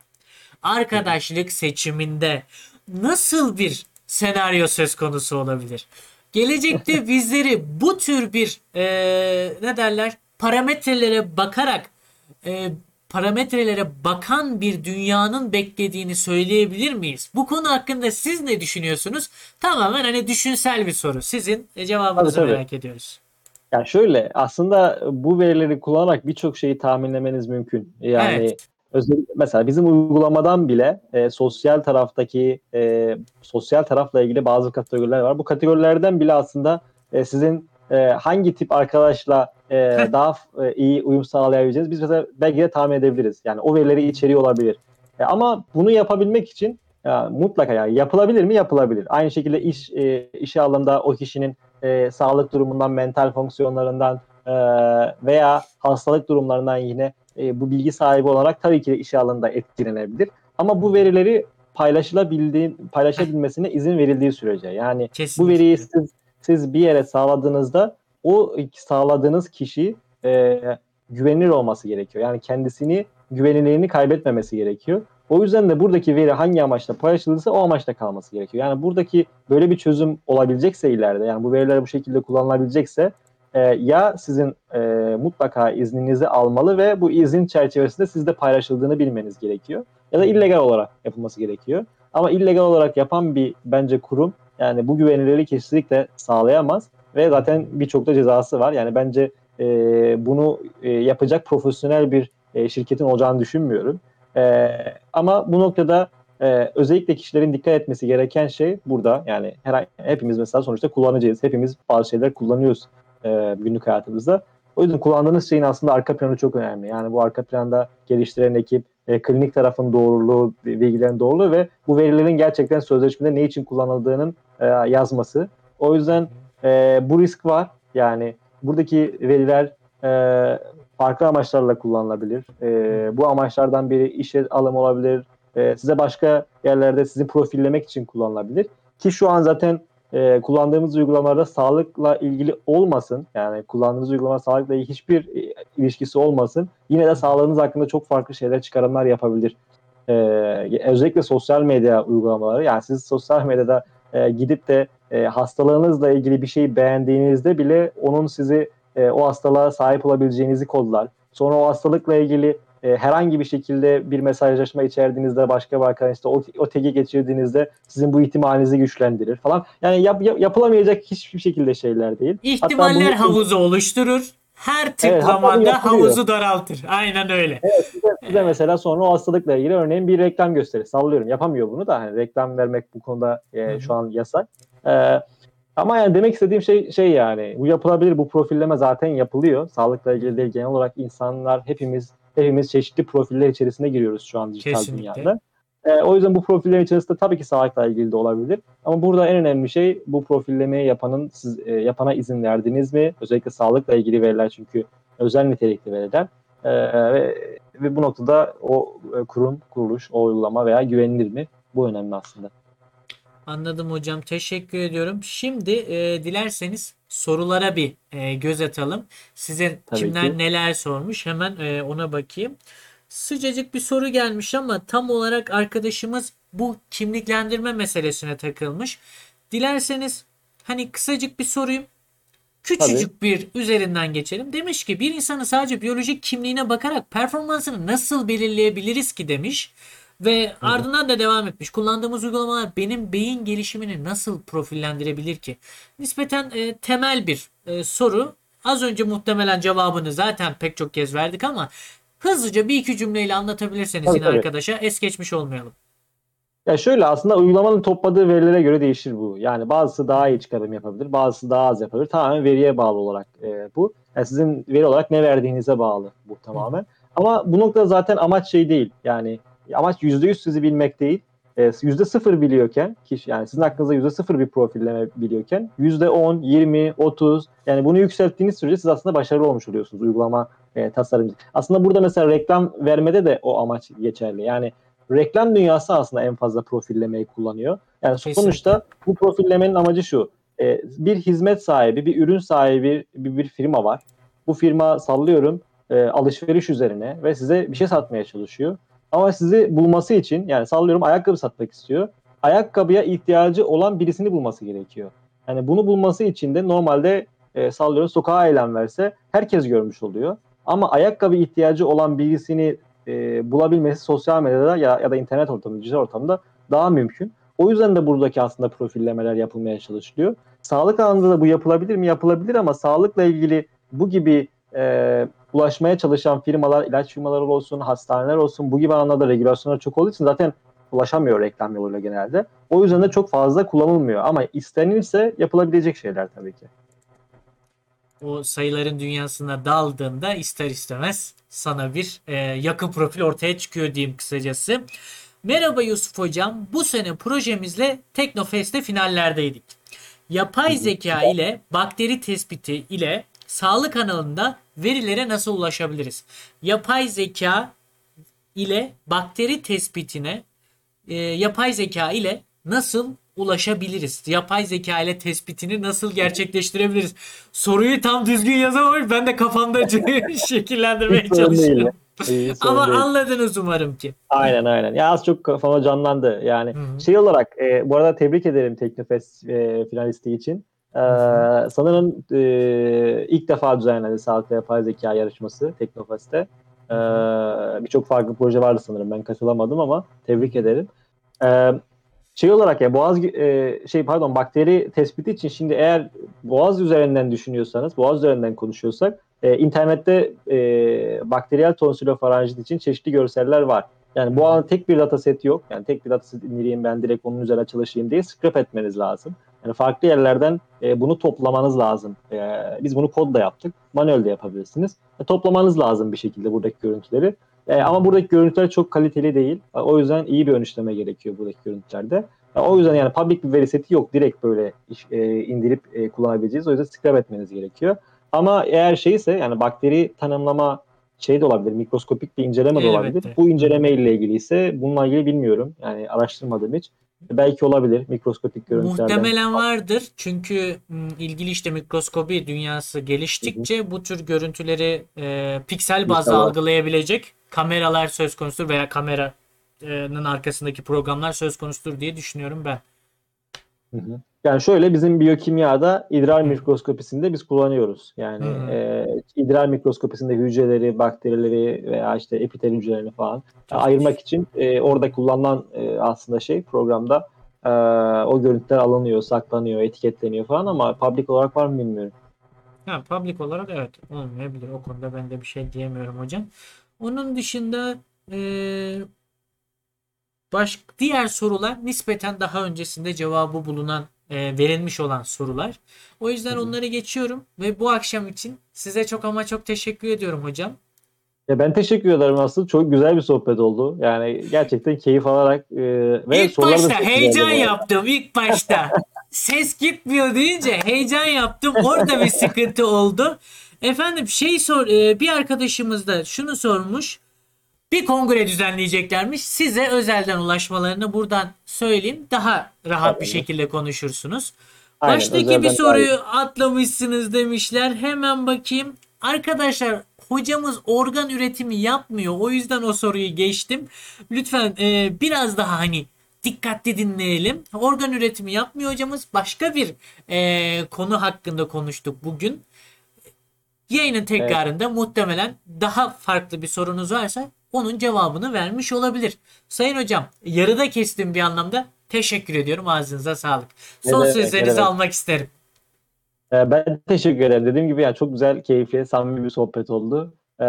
Speaker 1: arkadaşlık seçiminde nasıl bir senaryo söz konusu olabilir? Gelecekte bizleri bu tür bir eee, ne derler parametrelere bakarak eee, parametrelere bakan bir dünyanın beklediğini söyleyebilir miyiz? Bu konu hakkında siz ne düşünüyorsunuz? Tamamen hani düşünsel bir soru. Sizin e, cevabınızı
Speaker 2: Tabii, tabii.
Speaker 1: merak ediyoruz.
Speaker 2: Yani şöyle aslında bu verileri kullanarak birçok şeyi tahminlemeniz mümkün. Yani
Speaker 1: Evet.
Speaker 2: özellikle mesela bizim uygulamadan bile e, sosyal taraftaki e, sosyal tarafla ilgili bazı kategoriler var. Bu kategorilerden bile aslında e, sizin e, hangi tip arkadaşla e, daha e, iyi uyum sağlayabileceğiniz biz mesela belki de tahmin edebiliriz. Yani o verileri içeriyor olabilir. E, ama bunu yapabilmek için ya, mutlaka yani yapılabilir mi? Yapılabilir. Aynı şekilde iş e, işe alımda o kişinin e, sağlık durumundan, mental fonksiyonlarından e, veya hastalık durumlarından yine e, bu bilgi sahibi olarak tabii ki de işe alımda etkilenebilir. Ama bu verileri paylaşılabildiği, paylaşabilmesine izin verildiği sürece yani
Speaker 1: Kesinlikle.
Speaker 2: bu veriyi siz, siz bir yere sağladığınızda o sağladığınız kişi e, güvenilir olması gerekiyor. Yani kendisini güvenilirliğini kaybetmemesi gerekiyor. O yüzden de buradaki veri hangi amaçla paylaşılırsa o amaçla kalması gerekiyor. Yani buradaki böyle bir çözüm olabilecekse ileride yani bu veriler bu şekilde kullanılabilecekse e, ya sizin e, mutlaka izninizi almalı ve bu izin çerçevesinde sizde paylaşıldığını bilmeniz gerekiyor. Ya da illegal olarak yapılması gerekiyor. Ama illegal olarak yapan bir bence kurum yani bu güvenilirliği kesinlikle sağlayamaz ve zaten birçok da cezası var. Yani bence e, bunu e, yapacak profesyonel bir e, şirketin olacağını düşünmüyorum. E, ama bu noktada e, özellikle kişilerin dikkat etmesi gereken şey burada. Yani her, hepimiz mesela sonuçta kullanıcıyız. Hepimiz bazı şeyler kullanıyoruz e, günlük hayatımızda. O yüzden kullandığınız şeyin aslında arka planı çok önemli. Yani bu arka planda geliştiren ekip, e, klinik tarafın doğruluğu, bilgilerin doğruluğu ve bu verilerin gerçekten sözleşmede ne için kullanıldığının e, yazması. O yüzden e, bu risk var. Yani buradaki veriler e, farklı amaçlarla kullanılabilir. E, bu amaçlardan biri işe alım olabilir. E, size başka yerlerde sizi profillemek için kullanılabilir. Ki şu an zaten e, kullandığımız uygulamalarda sağlıkla ilgili olmasın. Yani kullandığımız uygulama sağlıkla ilgili hiçbir e, ilişkisi olmasın. Yine de sağlığınız hakkında çok farklı şeyler çıkarımlar yapabilir. E, özellikle sosyal medya uygulamaları. Yani siz sosyal medyada e, gidip de e, hastalığınızla ilgili bir şeyi beğendiğinizde bile onun sizi e, o hastalığa sahip olabileceğinizi kodlar. Sonra o hastalıkla ilgili e, herhangi bir şekilde bir mesajlaşma içerdiğinizde başka bir arkadaşla o, o tagi geçirdiğinizde sizin bu ihtimalinizi güçlendirir falan. Yani yap, yap- yapılamayacak hiçbir şekilde şeyler değil.
Speaker 1: İhtimaller
Speaker 2: bunu-
Speaker 1: havuzu oluşturur. Her tıklamanda
Speaker 2: yapılıyor.
Speaker 1: havuzu daraltır. Aynen öyle.
Speaker 2: size, size mesela sonra o hastalıkla ilgili örneğin bir reklam gösterir. Sallıyorum yapamıyor bunu da hani reklam vermek bu konuda e, şu an yasak. E, ama yani demek istediğim şey şey yani bu yapılabilir bu profilleme zaten yapılıyor. Sağlıkla ilgili değil genel olarak insanlar hepimiz hepimiz çeşitli profiller içerisine giriyoruz şu an dijital
Speaker 1: Kesinlikle.
Speaker 2: dünyada. E, o yüzden bu profillerin içerisinde tabii ki sağlıkla ilgili de olabilir. Ama burada en önemli şey bu profillemeyi yapanın siz e, yapana izin verdiniz mi? Özellikle sağlıkla ilgili veriler çünkü özel nitelikli veriler. E, ve, ve bu noktada o e, kurum, kuruluş, o uygulama veya güvenilir mi? Bu önemli aslında.
Speaker 1: Anladım hocam. Teşekkür ediyorum. Şimdi e, dilerseniz sorulara bir e, göz atalım. Size
Speaker 2: Tabii
Speaker 1: kimler
Speaker 2: ki.
Speaker 1: neler sormuş hemen e, ona bakayım. Sıcacık bir soru gelmiş ama tam olarak arkadaşımız bu kimliklendirme meselesine takılmış. Dilerseniz hani kısacık bir sorayım. Küçücük bir üzerinden geçelim. Demiş ki bir insanın sadece biyolojik kimliğine bakarak performansını nasıl belirleyebiliriz ki demiş. Ve ardından da devam etmiş. Kullandığımız uygulamalar benim beyin gelişimini nasıl profillendirebilir ki? Nispeten e, temel bir e, soru. Az önce muhtemelen cevabını zaten pek çok kez verdik ama hızlıca bir iki cümleyle anlatabilirseniz
Speaker 2: Tabii,
Speaker 1: yine
Speaker 2: tabii.
Speaker 1: arkadaşa es geçmiş olmayalım.
Speaker 2: Ya şöyle aslında uygulamanın topladığı verilere göre değişir bu. Yani bazısı daha iyi çıkarım yapabilir, bazısı daha az yapabilir. Tamamen veriye bağlı olarak e, bu. Yani sizin veri olarak ne verdiğinize bağlı bu tamamen. Ama bu noktada zaten amaç şey değil. Yani amaç %100 sizi bilmek değil. E, %0 biliyorken, kişi, yani sizin hakkınızda %0 bir profilleme biliyorken %10, 20, 30 yani bunu yükselttiğiniz sürece siz aslında başarılı olmuş oluyorsunuz uygulama e, tasarımcı. Aslında burada mesela reklam vermede de o amaç geçerli. Yani reklam dünyası aslında en fazla profillemeyi kullanıyor. Yani
Speaker 1: Kesinlikle.
Speaker 2: sonuçta bu profillemenin amacı şu. e, bir hizmet sahibi, bir ürün sahibi bir, bir firma var. Bu firma sallıyorum e, alışveriş üzerine ve size bir şey satmaya çalışıyor. Ama sizi bulması için yani sallıyorum ayakkabı satmak istiyor. Ayakkabıya ihtiyacı olan birisini bulması gerekiyor. Yani bunu bulması için de normalde e, sallıyorum sokağa eylem verse herkes görmüş oluyor. Ama ayakkabı ihtiyacı olan birisini e, bulabilmesi sosyal medyada ya, ya da internet ortamında, dijital ortamda daha mümkün. O yüzden de buradaki aslında profillemeler yapılmaya çalışılıyor. Sağlık alanında da bu yapılabilir mi? Yapılabilir ama sağlıkla ilgili bu gibi e, ulaşmaya çalışan firmalar, ilaç firmaları olsun, hastaneler olsun bu gibi alanlarda regülasyonlar çok olduğu için zaten ulaşamıyor reklam yoluyla genelde. O yüzden de çok fazla kullanılmıyor ama istenirse yapılabilecek şeyler tabii ki.
Speaker 1: o sayıların dünyasına daldığında ister istemez sana bir e, yakın profil ortaya çıkıyor diyeyim kısacası. Merhaba Yusuf Hocam. Bu sene projemizle Teknofest'te finallerdeydik. Yapay zeka ile bakteri tespiti ile sağlık kanalında verilere nasıl ulaşabiliriz? Yapay zeka ile bakteri tespitine e, yapay zeka ile nasıl ulaşabiliriz? Yapay zeka ile tespitini nasıl gerçekleştirebiliriz? Soruyu tam düzgün yazamamış. Ben de kafamda şekillendirmeye çalışıyorum.
Speaker 2: İyi,
Speaker 1: Ama
Speaker 2: değil.
Speaker 1: anladınız umarım ki.
Speaker 2: Aynen aynen. Ya az çok kafama canlandı. Yani
Speaker 1: Hı hı.
Speaker 2: şey olarak e, bu arada tebrik ederim Teknofest e, finalisti için. E,
Speaker 1: hı.
Speaker 2: sanırım e, ilk defa düzenlendi sağlık ve yapay zeka yarışması Teknofest'te. E, Birçok farklı proje vardı sanırım. Ben katılamadım ama tebrik ederim. E, şey olarak ya boğaz e, şey pardon bakteri tespiti için şimdi eğer boğaz üzerinden düşünüyorsanız, boğaz üzerinden konuşuyorsak e, internette e, bakteriyel tonsülofaranjit için çeşitli görseller var. Yani bu alanda tek bir dataset yok. Yani tek bir dataset indireyim ben direkt onun üzerine çalışayım diye scrap etmeniz lazım. Yani farklı yerlerden e, bunu toplamanız lazım. E, biz bunu kodla yaptık. Manuel de yapabilirsiniz. E, toplamanız lazım bir şekilde buradaki görüntüleri. E, ama buradaki görüntüler çok kaliteli değil. E, o yüzden iyi bir ön işleme gerekiyor buradaki görüntülerde. E, o yüzden yani public bir veri seti yok. Direkt böyle e, indirip e, kullanabileceğiz. O yüzden scrap etmeniz gerekiyor. Ama eğer şeyse yani bakteri tanımlama şey de olabilir, mikroskopik bir inceleme de
Speaker 1: Elbette.
Speaker 2: olabilir. Bu inceleme ile ilgili ise bununla ilgili bilmiyorum. Yani araştırmadım hiç. Belki olabilir mikroskopik görüntülerden.
Speaker 1: Muhtemelen vardır. Çünkü m, ilgili işte mikroskopi dünyası geliştikçe bu tür görüntüleri e, piksel bazda
Speaker 2: İnşallah.
Speaker 1: algılayabilecek kameralar söz konusudur veya kameranın arkasındaki programlar söz konusudur diye düşünüyorum ben.
Speaker 2: Hı hı. Yani şöyle bizim biyokimyada idrar mikroskopisinde biz kullanıyoruz. Yani e, idrar mikroskopisinde hücreleri, bakterileri veya işte epitel hücrelerini falan e, ayırmak için e, orada kullanılan e, aslında şey programda e, o görüntüler alınıyor, saklanıyor, etiketleniyor falan ama public olarak var mı bilmiyorum.
Speaker 1: Ha, public olarak evet olmayabilir. O konuda ben de bir şey diyemiyorum hocam. Onun dışında e, baş, diğer sorular nispeten daha öncesinde cevabı bulunan e, verilmiş olan sorular. O yüzden onları geçiyorum ve bu akşam için size çok ama çok teşekkür ediyorum hocam.
Speaker 2: Ya ben teşekkür ederim aslında. Çok güzel bir sohbet oldu. Yani gerçekten keyif alarak e, ve
Speaker 1: ilk başta heyecan yaptım ilk başta. Ses gitmiyor deyince heyecan yaptım. Orada bir sıkıntı oldu. Efendim şey sor e, bir arkadaşımız da şunu sormuş. Bir kongre düzenleyeceklermiş. Size özelden ulaşmalarını buradan söyleyeyim. Daha rahat bir
Speaker 2: Tabii.
Speaker 1: şekilde konuşursunuz.
Speaker 2: Aynen,
Speaker 1: Baştaki
Speaker 2: özelden
Speaker 1: bir soruyu
Speaker 2: iyi.
Speaker 1: atlamışsınız demişler. Hemen bakayım. Arkadaşlar hocamız organ üretimi yapmıyor. O yüzden o soruyu geçtim. Lütfen e, biraz daha hani dikkatli dinleyelim. Organ üretimi yapmıyor hocamız. Başka bir e, konu hakkında konuştuk bugün. Yayının tekrarında muhtemelen daha farklı bir sorunuz varsa onun cevabını vermiş olabilir. Sayın hocam yarıda kestim bir anlamda. Teşekkür ediyorum. Ağzınıza sağlık. Son
Speaker 2: ne
Speaker 1: sözlerinizi
Speaker 2: demek.
Speaker 1: almak isterim.
Speaker 2: Ee, Ben teşekkür ederim. Dediğim gibi yani çok güzel, keyifli, samimi bir sohbet oldu. Ee,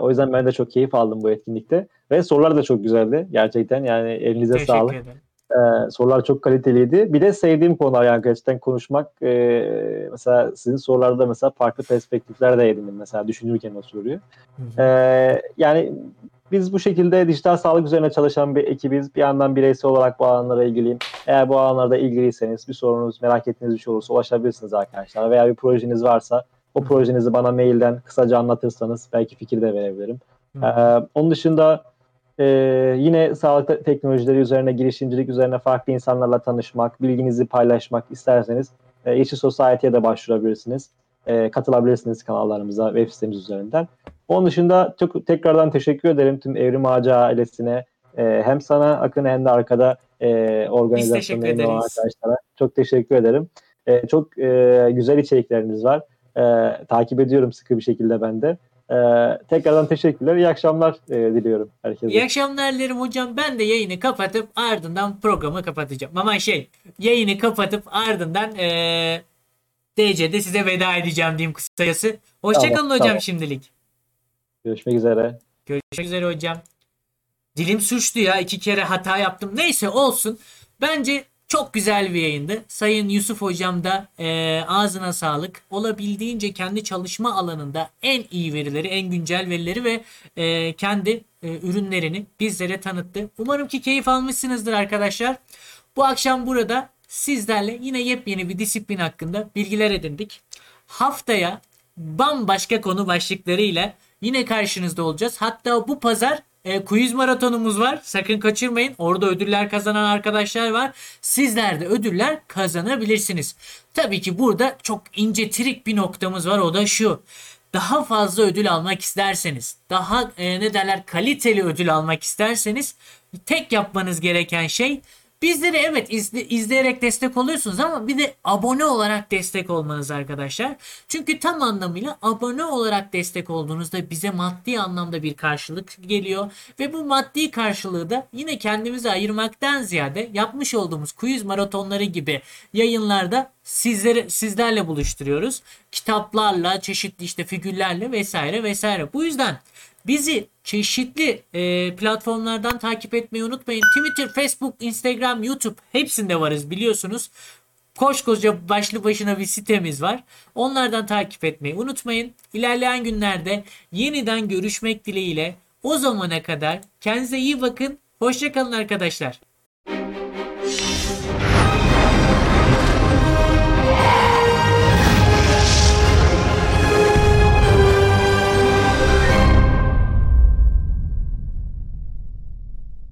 Speaker 2: o yüzden ben de çok keyif aldım bu etkinlikte. Ve sorular da çok güzeldi. Gerçekten yani elinize
Speaker 1: Teşekkür
Speaker 2: sağlık.
Speaker 1: ederim.
Speaker 2: Ee, sorular çok kaliteliydi. Bir de sevdiğim konular yani gerçekten konuşmak. Ee, mesela sizin sorularda mesela farklı perspektifler de edindim mesela düşünürken o soruyu. Ee, yani biz bu şekilde dijital sağlık üzerine çalışan bir ekibiz. Bir yandan bireysel olarak bu alanlara ilgiliyim. Eğer bu alanlarda ilgiliyseniz bir sorunuz, merak ettiğiniz bir şey olursa ulaşabilirsiniz arkadaşlar. Veya bir projeniz varsa o projenizi bana mailden kısaca anlatırsanız belki fikir de verebilirim. Ee, onun dışında e, yine sağlık te- teknolojileri üzerine, girişimcilik üzerine farklı insanlarla tanışmak, bilginizi paylaşmak isterseniz e, Yeşil Society'ye de başvurabilirsiniz. E, katılabilirsiniz kanallarımıza, web sitemiz üzerinden. Onun dışında çok tekrardan teşekkür ederim tüm Evrim Ağacı ailesine. E, hem sana Akın hem de arkada e,
Speaker 1: ederiz.
Speaker 2: arkadaşlara çok teşekkür ederim. E, çok e, güzel içerikleriniz var. E, takip ediyorum sıkı bir şekilde ben de. E, tekrardan teşekkürler. İyi akşamlar e, diliyorum herkese.
Speaker 1: İyi akşamlar dilerim hocam. Ben de yayını kapatıp ardından programı kapatacağım. Ama şey yayını kapatıp ardından eee DC'de size veda edeceğim diyeyim kısacası. Hoşçakalın
Speaker 2: Tamam,
Speaker 1: hocam
Speaker 2: tamam.
Speaker 1: şimdilik.
Speaker 2: Görüşmek üzere.
Speaker 1: Görüşmek üzere hocam. Dilim suçtu ya iki kere hata yaptım. Neyse olsun. Bence çok güzel bir yayındı. Sayın Yusuf hocam da eee, ağzına sağlık. Olabildiğince kendi çalışma alanında en iyi verileri, en güncel verileri ve eee, kendi eee, ürünlerini bizlere tanıttı. Umarım ki keyif almışsınızdır arkadaşlar. Bu akşam burada sizlerle yine yepyeni bir disiplin hakkında bilgiler edindik. Haftaya bambaşka konu başlıklarıyla yine karşınızda olacağız. Hatta bu pazar e, quiz maratonumuz var. Sakın kaçırmayın. Orada ödüller kazanan arkadaşlar var. Sizler de ödüller kazanabilirsiniz. Tabii ki burada çok ince trik bir noktamız var. O da şu. Daha fazla ödül almak isterseniz, daha e, ne derler kaliteli ödül almak isterseniz tek yapmanız gereken şey Bizleri evet izle- izleyerek destek oluyorsunuz ama bir de abone olarak destek olmanız arkadaşlar. Çünkü tam anlamıyla abone olarak destek olduğunuzda bize maddi anlamda bir karşılık geliyor. Ve bu maddi karşılığı da yine kendimize ayırmaktan ziyade yapmış olduğumuz quiz maratonları gibi yayınlarda sizleri sizlerle buluşturuyoruz. Kitaplarla, çeşitli işte figürlerle vesaire vesaire. Bu yüzden Bizi çeşitli e, platformlardan takip etmeyi unutmayın. Twitter, Facebook, Instagram, YouTube hepsinde varız biliyorsunuz. Koskoca başlı başına bir sitemiz var. Onlardan takip etmeyi unutmayın. İlerleyen günlerde yeniden görüşmek dileğiyle. O zamana kadar kendinize iyi bakın. Hoşçakalın arkadaşlar.